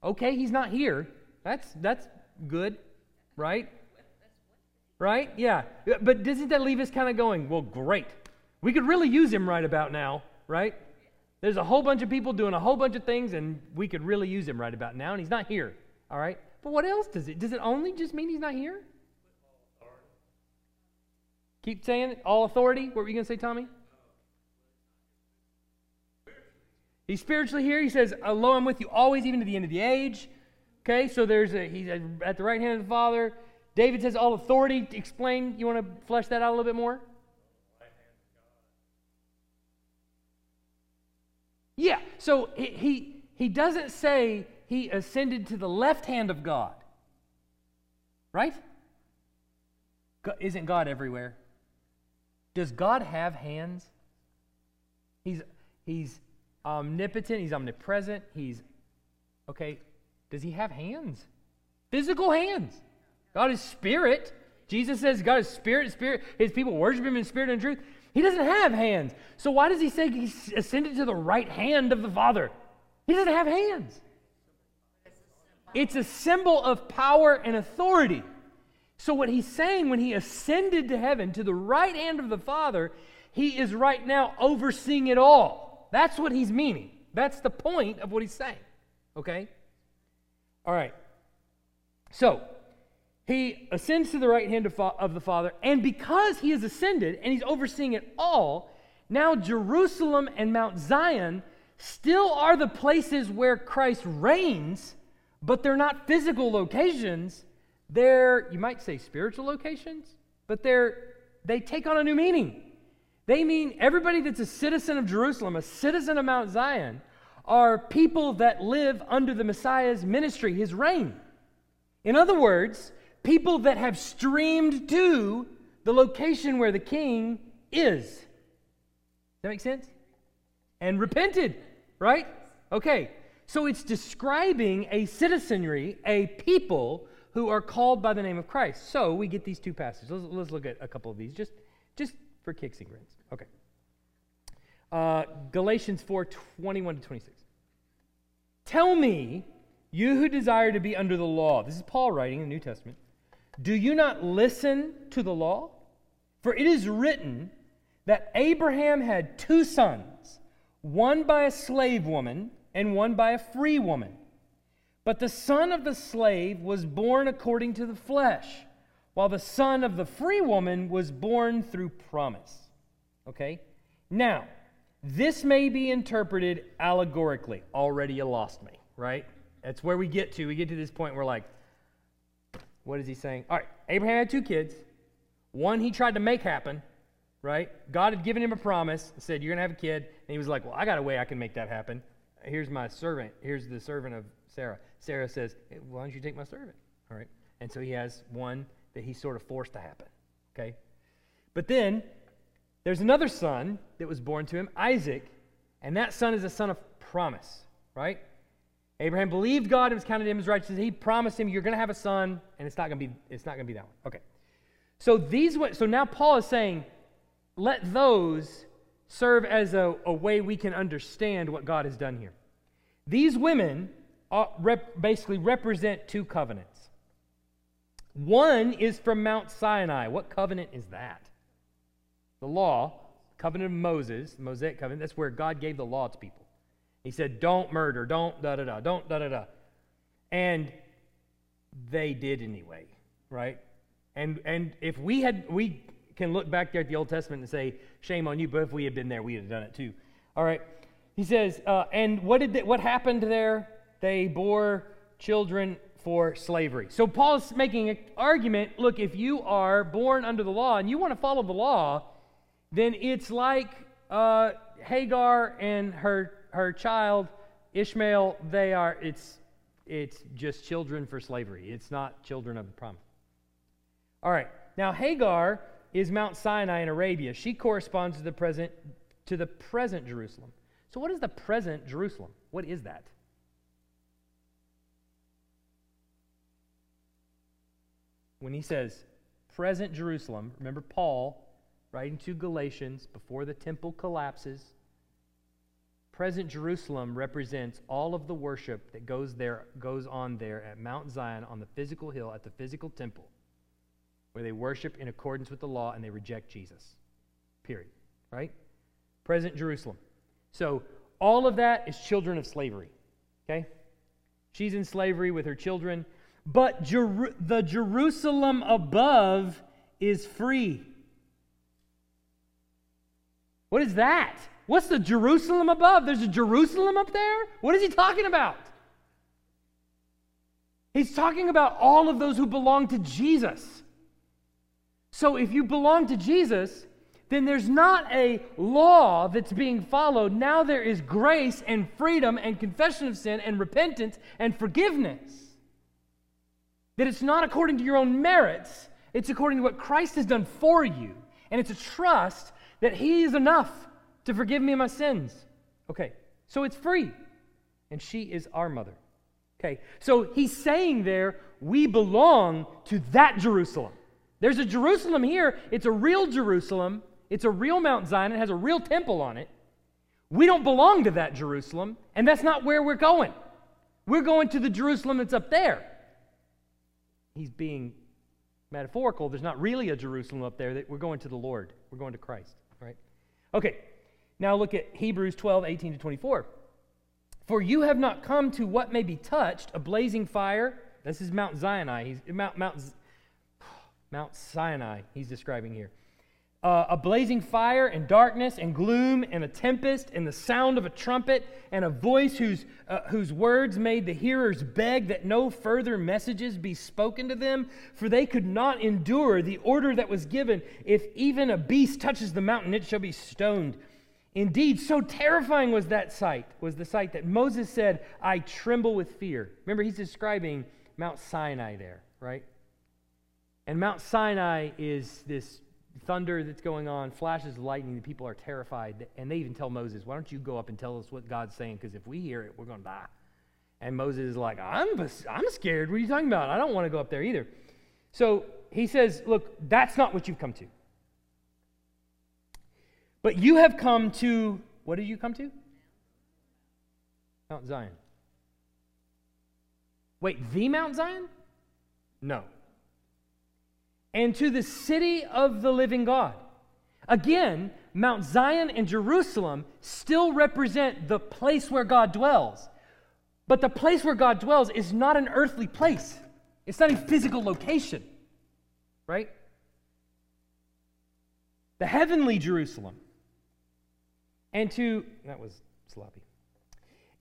Okay, he's not here. That's that's good, right? Right? Yeah. But doesn't that leave us kind of going, well, great. We could really use him right about now, right? There's a whole bunch of people doing a whole bunch of things, and we could really use him right about now, and he's not here. All right? But what else does it? Does it only just mean he's not here? Keep saying. All authority. What were you going to say, Tommy? He's spiritually here. He says, Lo, I'm with you always, even to the end of the age. Okay, so there's a, he's at the right hand of the Father. David says, All authority. Explain. You want to flesh that out a little bit more? Yeah, so he, he, he doesn't say he ascended to the left hand of God. Right? Isn't God everywhere? Does God have hands? He's, he's omnipotent, he's omnipresent, he's. Okay, does he have hands? Physical hands. God is spirit. Jesus says God is spirit, spirit. His people worship him in spirit and truth. He doesn't have hands. So why does he say he ascended to the right hand of the Father? He doesn't have hands. It's a symbol of power and authority. So, what he's saying when he ascended to heaven to the right hand of the Father, He is right now overseeing it all. That's what he's meaning. That's the point of what he's saying. Okay? All right. So, he ascends to the right hand of, of the Father, and because he has ascended and he's overseeing it all, now Jerusalem and Mount Zion still are the places where Christ reigns, but they're not physical locations. They're, you might say, spiritual locations, but they're, they take on a new meaning. They mean everybody that's a citizen of Jerusalem, a citizen of Mount Zion, are people that live under the Messiah's ministry, his reign. In other words, people that have streamed to the location where the king is. Does that make sense? And repented, right? Okay, so it's describing a citizenry, a people who are called by the name of Christ. So we get these two passages. Let's, let's look at a couple of these, just, just for kicks and grins. Okay. Uh, Galatians 4 21 to 26. Tell me, you who desire to be under the law, this is Paul writing in the New Testament, do you not listen to the law? For it is written that Abraham had two sons, one by a slave woman and one by a free woman. But the son of the slave was born according to the flesh, while the son of the free woman was born through promise. Okay? Now, this may be interpreted allegorically. Already you lost me, right? That's where we get to. We get to this point where, like, what is he saying? All right, Abraham had two kids. One he tried to make happen, right? God had given him a promise, and said, You're going to have a kid. And he was like, Well, I got a way I can make that happen. Here's my servant. Here's the servant of Sarah. Sarah says, hey, Why don't you take my servant? All right. And so he has one that he's sort of forced to happen. Okay. But then there's another son that was born to him, Isaac, and that son is a son of promise, right? Abraham believed God and was counted him as righteous. He promised him, "You're going to have a son, and it's not going to be it's not going to be that one." Okay. So these so now Paul is saying, let those serve as a, a way we can understand what God has done here. These women uh, rep, basically represent two covenants. One is from Mount Sinai. What covenant is that? The law, covenant of Moses, the Mosaic covenant, that's where God gave the law to people. He said, don't murder, don't da da da, don't da da da. And they did anyway, right? And and if we had we can look back there at the Old Testament and say, shame on you, but if we had been there, we'd have done it too. All right. He says, uh, and what did they, what happened there? They bore children for slavery. So Paul's making an argument look, if you are born under the law and you want to follow the law, then it's like uh, Hagar and her, her child, Ishmael, they are, it's, it's just children for slavery. It's not children of the promise. All right. Now, Hagar is Mount Sinai in Arabia. She corresponds to the present, to the present Jerusalem. So, what is the present Jerusalem? What is that? when he says present Jerusalem, remember Paul writing to Galatians before the temple collapses. Present Jerusalem represents all of the worship that goes there goes on there at Mount Zion on the physical hill at the physical temple where they worship in accordance with the law and they reject Jesus. Period. Right? Present Jerusalem. So all of that is children of slavery. Okay? She's in slavery with her children. But Jer- the Jerusalem above is free. What is that? What's the Jerusalem above? There's a Jerusalem up there? What is he talking about? He's talking about all of those who belong to Jesus. So if you belong to Jesus, then there's not a law that's being followed. Now there is grace and freedom and confession of sin and repentance and forgiveness. That it's not according to your own merits, it's according to what Christ has done for you. And it's a trust that He is enough to forgive me my sins. Okay, so it's free. And she is our mother. Okay, so he's saying there, we belong to that Jerusalem. There's a Jerusalem here. It's a real Jerusalem. It's a real Mount Zion. It has a real temple on it. We don't belong to that Jerusalem, and that's not where we're going. We're going to the Jerusalem that's up there he's being metaphorical. There's not really a Jerusalem up there. That we're going to the Lord. We're going to Christ, right? Okay, now look at Hebrews 12, 18 to 24. For you have not come to what may be touched, a blazing fire. This is Mount Sinai. He's Mount, Mount, Mount Sinai, he's describing here uh, a blazing fire and darkness and gloom and a tempest and the sound of a trumpet and a voice whose, uh, whose words made the hearers beg that no further messages be spoken to them, for they could not endure the order that was given. If even a beast touches the mountain, it shall be stoned. Indeed, so terrifying was that sight, was the sight that Moses said, I tremble with fear. Remember, he's describing Mount Sinai there, right? And Mount Sinai is this thunder that's going on, flashes of lightning, the people are terrified. And they even tell Moses, Why don't you go up and tell us what God's saying? Because if we hear it, we're going to die. And Moses is like, I'm, I'm scared. What are you talking about? I don't want to go up there either. So he says, Look, that's not what you've come to. But you have come to, what did you come to? Mount Zion. Wait, the Mount Zion? No and to the city of the living God. Again, Mount Zion and Jerusalem still represent the place where God dwells. But the place where God dwells is not an earthly place, it's not a physical location, right? The heavenly Jerusalem. And to, that was sloppy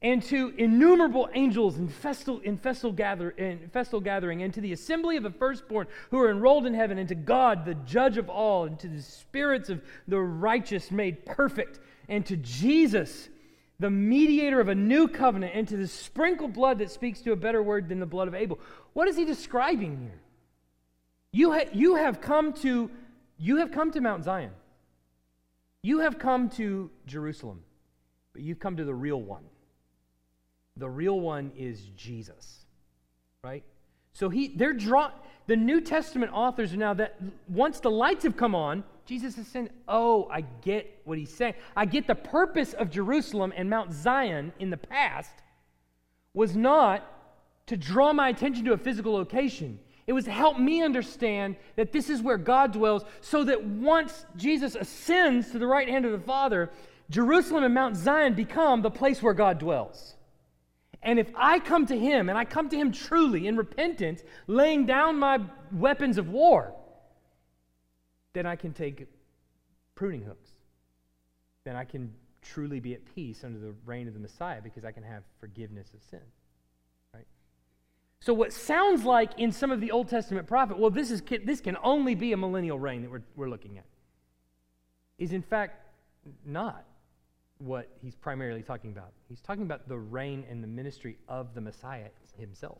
and to innumerable angels in festal, in festal, gather, in festal gathering, and to the assembly of the firstborn who are enrolled in heaven, and to God, the judge of all, and to the spirits of the righteous made perfect, and to Jesus, the mediator of a new covenant, and to the sprinkled blood that speaks to a better word than the blood of Abel. What is he describing here? You, ha- you have come to you have come to Mount Zion. You have come to Jerusalem, but you've come to the real one. The real one is Jesus, right? So he, they're drawn. The New Testament authors are now that once the lights have come on, Jesus is saying, "Oh, I get what he's saying. I get the purpose of Jerusalem and Mount Zion in the past was not to draw my attention to a physical location. It was to help me understand that this is where God dwells, so that once Jesus ascends to the right hand of the Father, Jerusalem and Mount Zion become the place where God dwells. And if I come to him, and I come to him truly in repentance, laying down my weapons of war, then I can take pruning hooks. Then I can truly be at peace under the reign of the Messiah because I can have forgiveness of sin. Right? So, what sounds like in some of the Old Testament prophet, well, this, is, this can only be a millennial reign that we're, we're looking at, is in fact not what he's primarily talking about. He's talking about the reign and the ministry of the Messiah himself.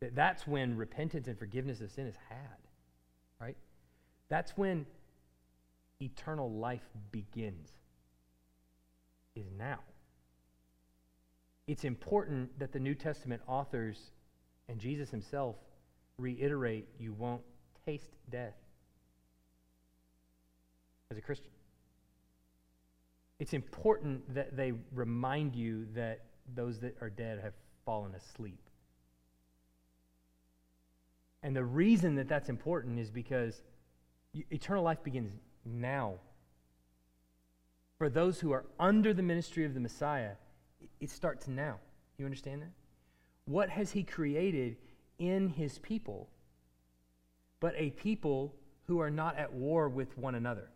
That that's when repentance and forgiveness of sin is had, right? That's when eternal life begins, is now. It's important that the New Testament authors and Jesus himself reiterate you won't taste death as a Christian it's important that they remind you that those that are dead have fallen asleep. And the reason that that's important is because eternal life begins now. For those who are under the ministry of the Messiah, it starts now. You understand that? What has he created in his people but a people who are not at war with one another?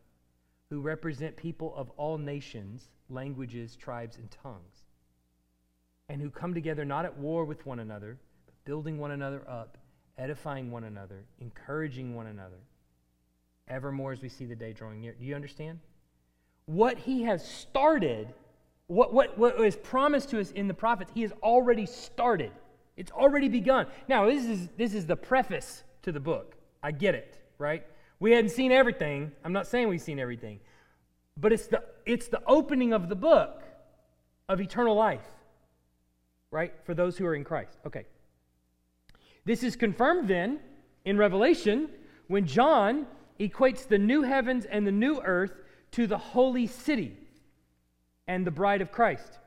Who represent people of all nations, languages, tribes, and tongues, and who come together not at war with one another, but building one another up, edifying one another, encouraging one another, evermore as we see the day drawing near. Do you understand? What he has started, what, what, what is promised to us in the prophets, he has already started. It's already begun. Now, this is, this is the preface to the book. I get it, right? We hadn't seen everything. I'm not saying we've seen everything. But it's the, it's the opening of the book of eternal life, right? For those who are in Christ. Okay. This is confirmed then in Revelation when John equates the new heavens and the new earth to the holy city and the bride of Christ.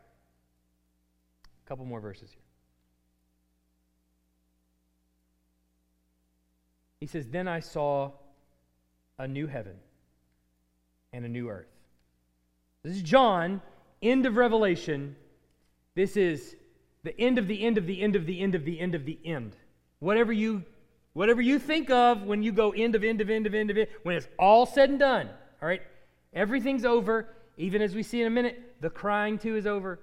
A couple more verses here. He says, Then I saw a new heaven and a new earth. This is John, end of Revelation. This is the end of the end of the end of the end of the end of the end. Whatever you whatever you think of when you go end of end of end of end of it, when it's all said and done, all right? Everything's over, even as we see in a minute, the crying too is over.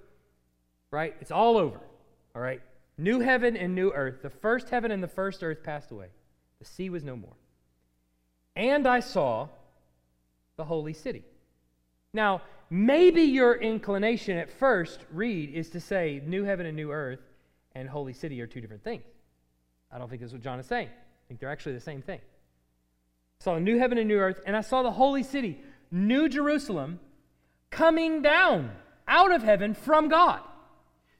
Right? It's all over. All right? New heaven and new earth. The first heaven and the first earth passed away. The sea was no more. And I saw the holy city. Now, maybe your inclination at first read is to say new heaven and new earth and holy city are two different things. I don't think that's what John is saying. I think they're actually the same thing. Saw a new heaven and new earth, and I saw the holy city, New Jerusalem, coming down out of heaven from God.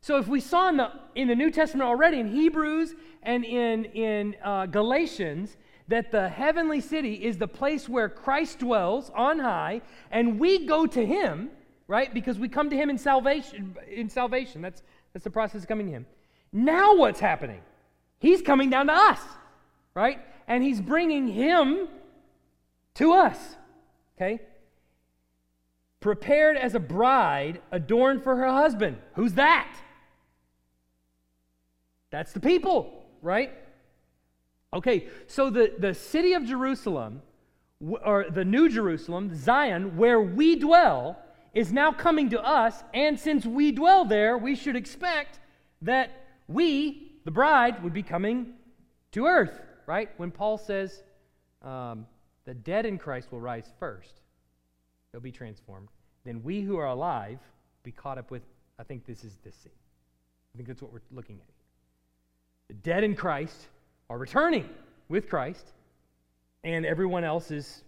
So if we saw in the, in the New Testament already, in Hebrews and in, in uh, Galatians, that the heavenly city is the place where Christ dwells on high, and we go to him, right? Because we come to him in salvation. In salvation, that's that's the process of coming to him. Now what's happening? He's coming down to us, right? And he's bringing him to us. Okay? Prepared as a bride adorned for her husband. Who's that? That's the people, right? Okay, so the, the city of Jerusalem, or the New Jerusalem, Zion, where we dwell, is now coming to us, and since we dwell there, we should expect that we, the bride, would be coming to earth, right? When Paul says um, the dead in Christ will rise first, they'll be transformed. Then we who are alive be caught up with, I think this is this scene. I think that's what we're looking at. The dead in Christ are returning with Christ, and everyone else is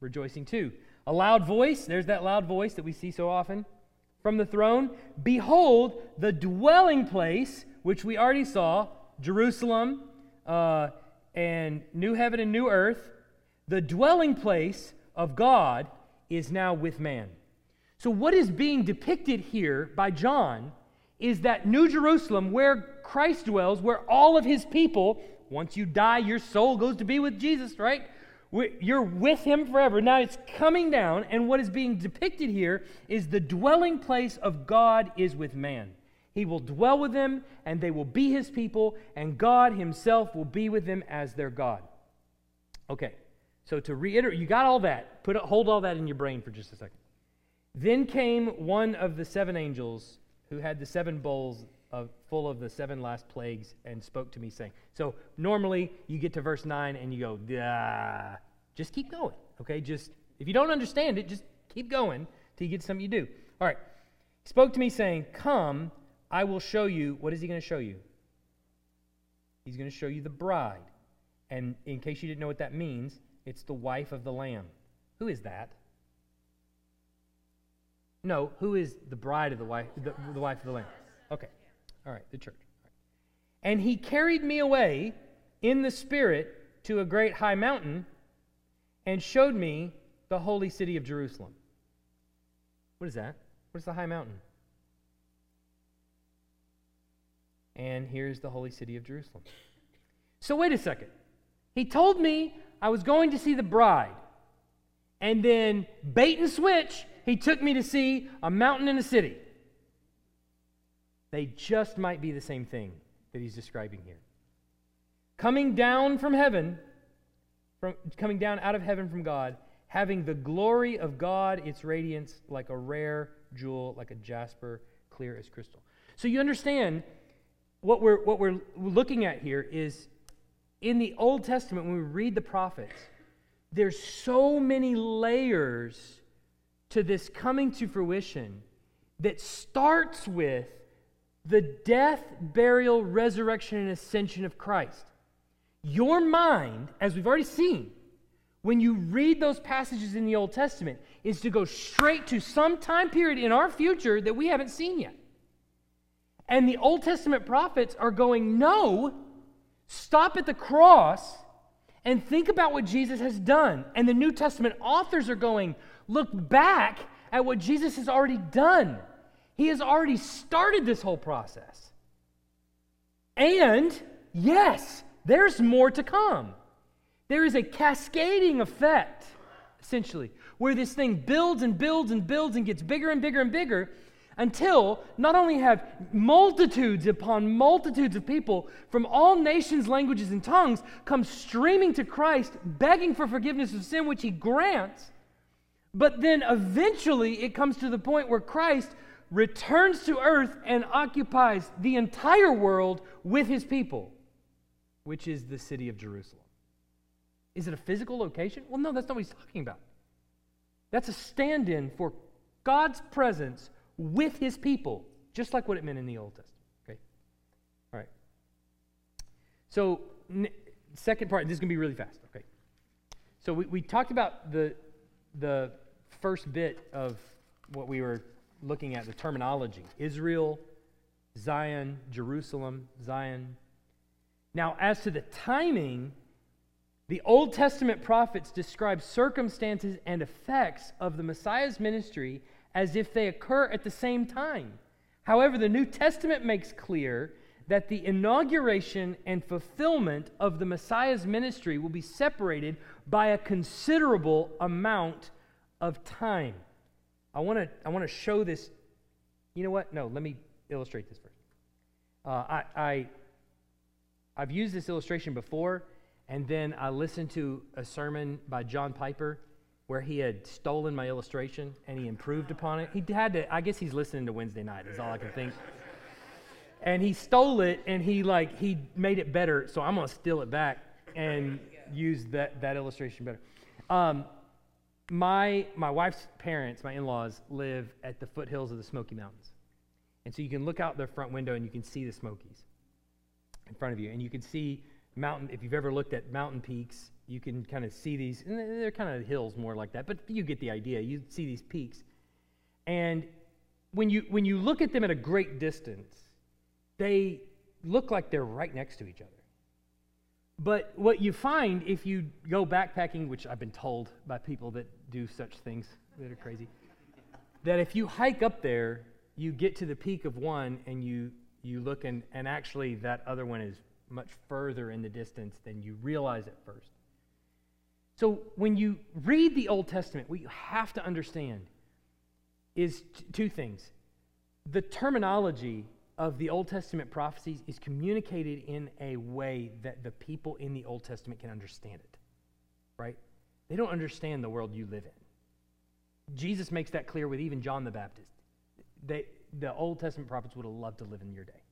rejoicing too. A loud voice, there's that loud voice that we see so often from the throne. Behold, the dwelling place, which we already saw, Jerusalem uh, and new heaven and new earth, the dwelling place of God is now with man. So, what is being depicted here by John is that New Jerusalem, where Christ dwells, where all of his people, once you die, your soul goes to be with Jesus, right? You're with him forever. Now it's coming down, and what is being depicted here is the dwelling place of God is with man. He will dwell with them, and they will be his people, and God himself will be with them as their God. Okay, so to reiterate, you got all that. Put hold all that in your brain for just a second. Then came one of the seven angels who had the seven bowls of, full of the seven last plagues and spoke to me, saying, So normally you get to verse 9 and you go, Dah. Just keep going, okay? Just, if you don't understand it, just keep going till you get something you do. All right. He spoke to me, saying, Come, I will show you. What is he going to show you? He's going to show you the bride. And in case you didn't know what that means, it's the wife of the Lamb. Who is that? No, who is the bride of the wife, the, the wife of the Lamb? Okay. All right, the church. And he carried me away in the Spirit to a great high mountain and showed me the holy city of Jerusalem. What is that? What is the high mountain? And here's the holy city of Jerusalem. So, wait a second. He told me I was going to see the bride. And then, bait and switch, he took me to see a mountain and a city. They just might be the same thing that he's describing here. Coming down from heaven, from, coming down out of heaven from God, having the glory of God, its radiance like a rare jewel, like a jasper, clear as crystal. So you understand what we're, what we're looking at here is in the Old Testament, when we read the prophets, there's so many layers to this coming to fruition that starts with the death, burial, resurrection, and ascension of Christ. Your mind, as we've already seen, when you read those passages in the Old Testament, is to go straight to some time period in our future that we haven't seen yet. And the Old Testament prophets are going, no, stop at the cross and think about what Jesus has done. And the New Testament authors are going, look back at what Jesus has already done. He has already started this whole process. And yes, there's more to come. There is a cascading effect, essentially, where this thing builds and builds and builds and gets bigger and bigger and bigger until not only have multitudes upon multitudes of people from all nations, languages, and tongues come streaming to Christ, begging for forgiveness of sin, which he grants, but then eventually it comes to the point where Christ returns to earth and occupies the entire world with his people, which is the city of Jerusalem. Is it a physical location? Well, no, that's not what he's talking about. That's a stand in for God's presence with his people, just like what it meant in the Old Testament. Okay? All right. So, n- second part, this is going to be really fast. Okay. So, we, we talked about the, the first bit of what we were looking at the terminology Israel, Zion, Jerusalem, Zion. Now, as to the timing, the Old Testament prophets describe circumstances and effects of the Messiah's ministry as if they occur at the same time. However, the New Testament makes clear that the inauguration and fulfillment of the Messiah's ministry will be separated by a considerable amount of time. I want to I want to show this. You know what? No, let me illustrate this first. Uh, I, I I've used this illustration before, and then I listened to a sermon by John Piper where he had stolen my illustration and he improved upon it. He had to. I guess he's listening to Wednesday night. Is all I can think. And he stole it and he like he made it better. So I'm gonna steal it back and use that that illustration better. Um, my, my wife's parents, my in laws, live at the foothills of the Smoky Mountains. And so you can look out their front window and you can see the Smokies in front of you. And you can see mountain, if you've ever looked at mountain peaks, you can kind of see these, and they're kind of hills more like that, but you get the idea. You see these peaks. And when you, when you look at them at a great distance, they look like they're right next to each other. But what you find if you go backpacking, which I've been told by people that do such things that are crazy, that if you hike up there, you get to the peak of one and you, you look and, and actually that other one is much further in the distance than you realize at first. So when you read the Old Testament, what you have to understand is t- two things. The terminology of the Old Testament prophecies is communicated in a way that the people in the Old Testament can understand it, right? They don't understand the world you live in. Jesus makes that clear with even John the Baptist. They, the Old Testament prophets would have loved to live in your day,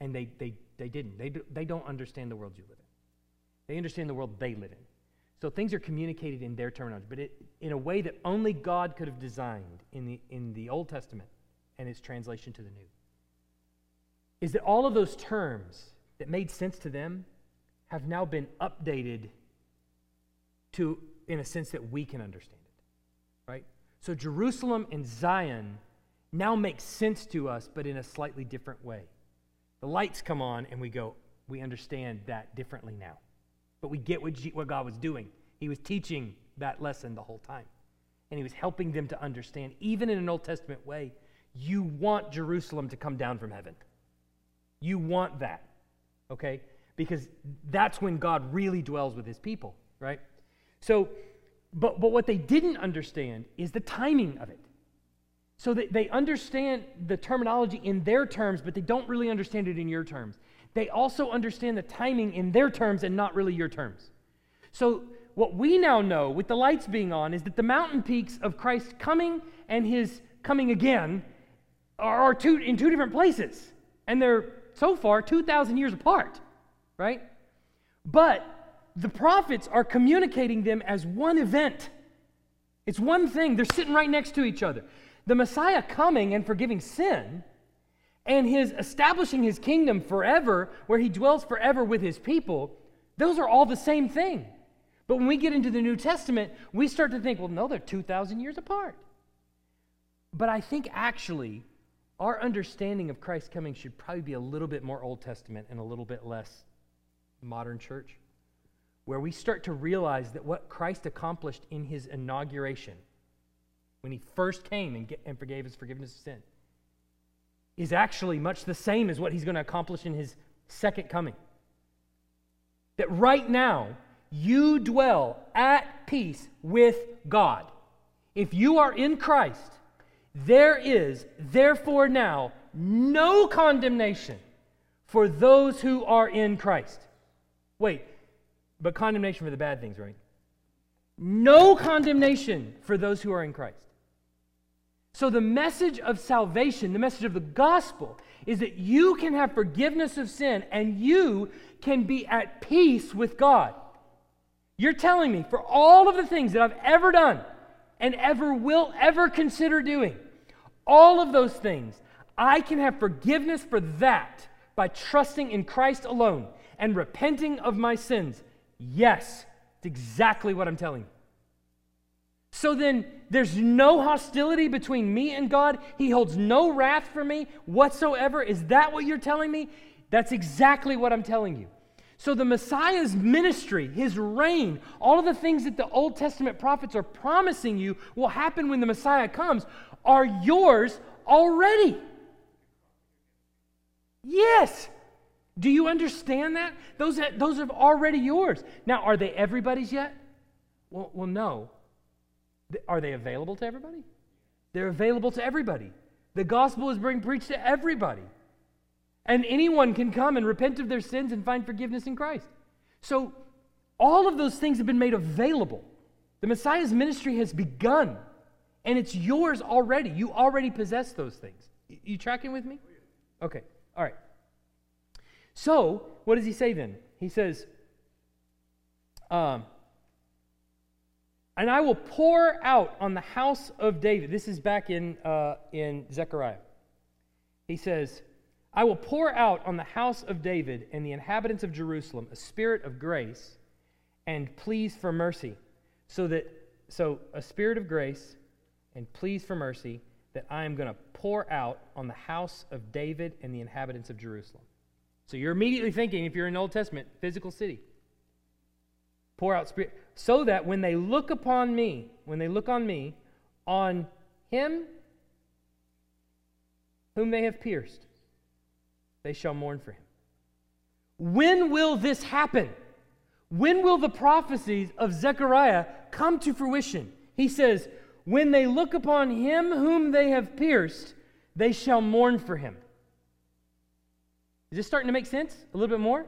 and they, they, they didn't. They, do, they don't understand the world you live in, they understand the world they live in. So things are communicated in their terminology, but it, in a way that only God could have designed in the, in the Old Testament and its translation to the New is that all of those terms that made sense to them have now been updated to in a sense that we can understand it right? So jerusalem and zion now make sense to us but in a slightly different way. The lights come on and we go we understand that differently now. But we get what, G- what god was doing. He was teaching that lesson the whole time. And he was helping them to understand even in an old testament way you want jerusalem to come down from heaven you want that, okay? Because that's when God really dwells with his people, right? So, but, but what they didn't understand is the timing of it. So that they understand the terminology in their terms, but they don't really understand it in your terms. They also understand the timing in their terms and not really your terms. So, what we now know with the lights being on is that the mountain peaks of Christ coming and his coming again are two, in two different places. And they're so far 2,000 years apart, right? But the prophets are communicating them as one event. It's one thing. They're sitting right next to each other. The Messiah coming and forgiving sin, and his establishing his kingdom forever, where he dwells forever with his people, those are all the same thing. But when we get into the New Testament, we start to think, well, no, they're 2,000 years apart. But I think actually, our understanding of Christ's coming should probably be a little bit more Old Testament and a little bit less modern church, where we start to realize that what Christ accomplished in his inauguration, when he first came and, get, and forgave his forgiveness of sin, is actually much the same as what he's going to accomplish in his second coming. That right now, you dwell at peace with God. If you are in Christ, there is therefore now no condemnation for those who are in Christ. Wait, but condemnation for the bad things, right? No condemnation for those who are in Christ. So, the message of salvation, the message of the gospel, is that you can have forgiveness of sin and you can be at peace with God. You're telling me for all of the things that I've ever done and ever will ever consider doing, all of those things, I can have forgiveness for that by trusting in Christ alone and repenting of my sins. Yes, it's exactly what I'm telling you. So then, there's no hostility between me and God. He holds no wrath for me whatsoever. Is that what you're telling me? That's exactly what I'm telling you. So, the Messiah's ministry, his reign, all of the things that the Old Testament prophets are promising you will happen when the Messiah comes are yours already. Yes. Do you understand that? Those, those are already yours. Now, are they everybody's yet? Well, well, no. Are they available to everybody? They're available to everybody. The gospel is being preached to everybody. And anyone can come and repent of their sins and find forgiveness in Christ. So, all of those things have been made available. The Messiah's ministry has begun, and it's yours already. You already possess those things. You tracking with me? Okay, all right. So, what does he say then? He says, um, and I will pour out on the house of David. This is back in, uh, in Zechariah. He says, I will pour out on the house of David and the inhabitants of Jerusalem a spirit of grace and pleas for mercy. So that, so a spirit of grace and pleas for mercy that I am going to pour out on the house of David and the inhabitants of Jerusalem. So you're immediately thinking, if you're in Old Testament, physical city. Pour out spirit so that when they look upon me, when they look on me, on him whom they have pierced, they shall mourn for him. When will this happen? When will the prophecies of Zechariah come to fruition? He says, When they look upon him whom they have pierced, they shall mourn for him. Is this starting to make sense a little bit more?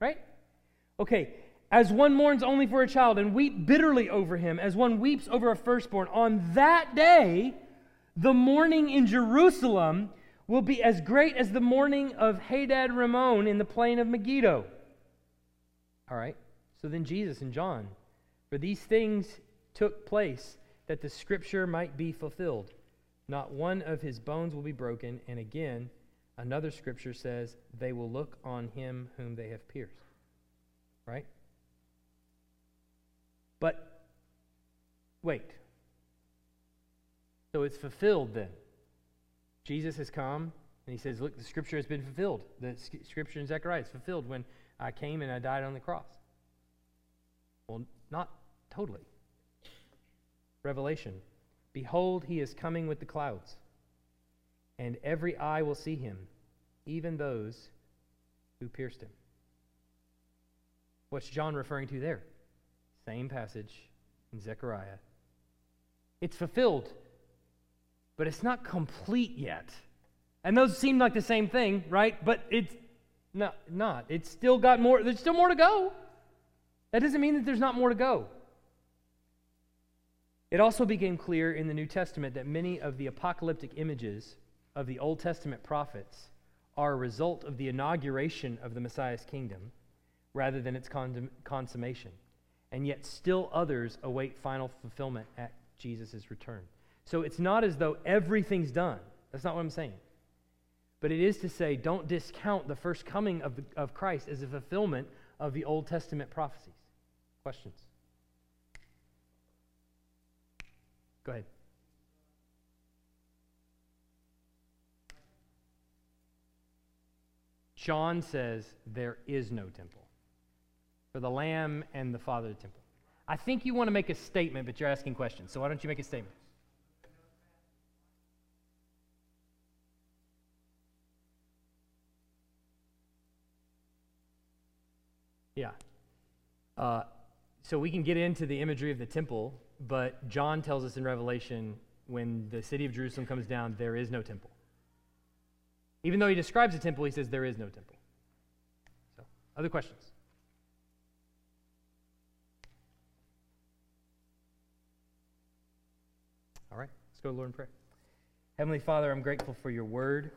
Right? Okay, as one mourns only for a child and weep bitterly over him, as one weeps over a firstborn, on that day, the mourning in Jerusalem will be as great as the mourning of Hadad Ramon in the plain of Megiddo. All right, so then Jesus and John, for these things took place that the scripture might be fulfilled. Not one of his bones will be broken. And again, another scripture says, they will look on him whom they have pierced. Right? But wait. So it's fulfilled then. Jesus has come and he says, Look, the scripture has been fulfilled. The scripture in Zechariah is fulfilled when I came and I died on the cross. Well, not totally. Revelation Behold, he is coming with the clouds, and every eye will see him, even those who pierced him. What's John referring to there? Same passage in Zechariah. It's fulfilled, but it's not complete yet. And those seem like the same thing, right? But it's not. not. It's still got more. There's still more to go. That doesn't mean that there's not more to go. It also became clear in the New Testament that many of the apocalyptic images of the Old Testament prophets are a result of the inauguration of the Messiah's kingdom rather than its consummation and yet still others await final fulfillment at Jesus' return. So it's not as though everything's done. That's not what I'm saying. But it is to say, don't discount the first coming of, the, of Christ as a fulfillment of the Old Testament prophecies. Questions? Go ahead. John says there is no temple for the Lamb and the Father of the temple. I think you want to make a statement, but you're asking questions. So why don't you make a statement? Yeah. Uh, so we can get into the imagery of the temple, but John tells us in Revelation when the city of Jerusalem comes down, there is no temple. Even though he describes a temple, he says there is no temple. So, other questions? All right, let's go to Lord in prayer. Heavenly Father, I'm grateful for your word,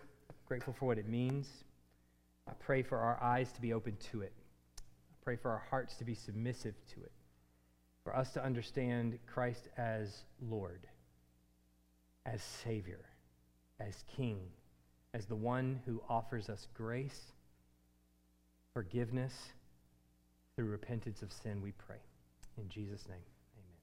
grateful for what it means. I pray for our eyes to be open to it. I pray for our hearts to be submissive to it, for us to understand Christ as Lord, as Savior, as King, as the one who offers us grace, forgiveness through repentance of sin, we pray. In Jesus' name, amen.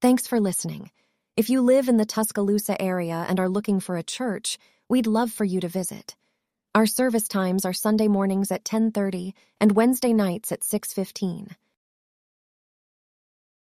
Thanks for listening. If you live in the Tuscaloosa area and are looking for a church, we'd love for you to visit. Our service times are Sunday mornings at 10:30 and Wednesday nights at 6:15.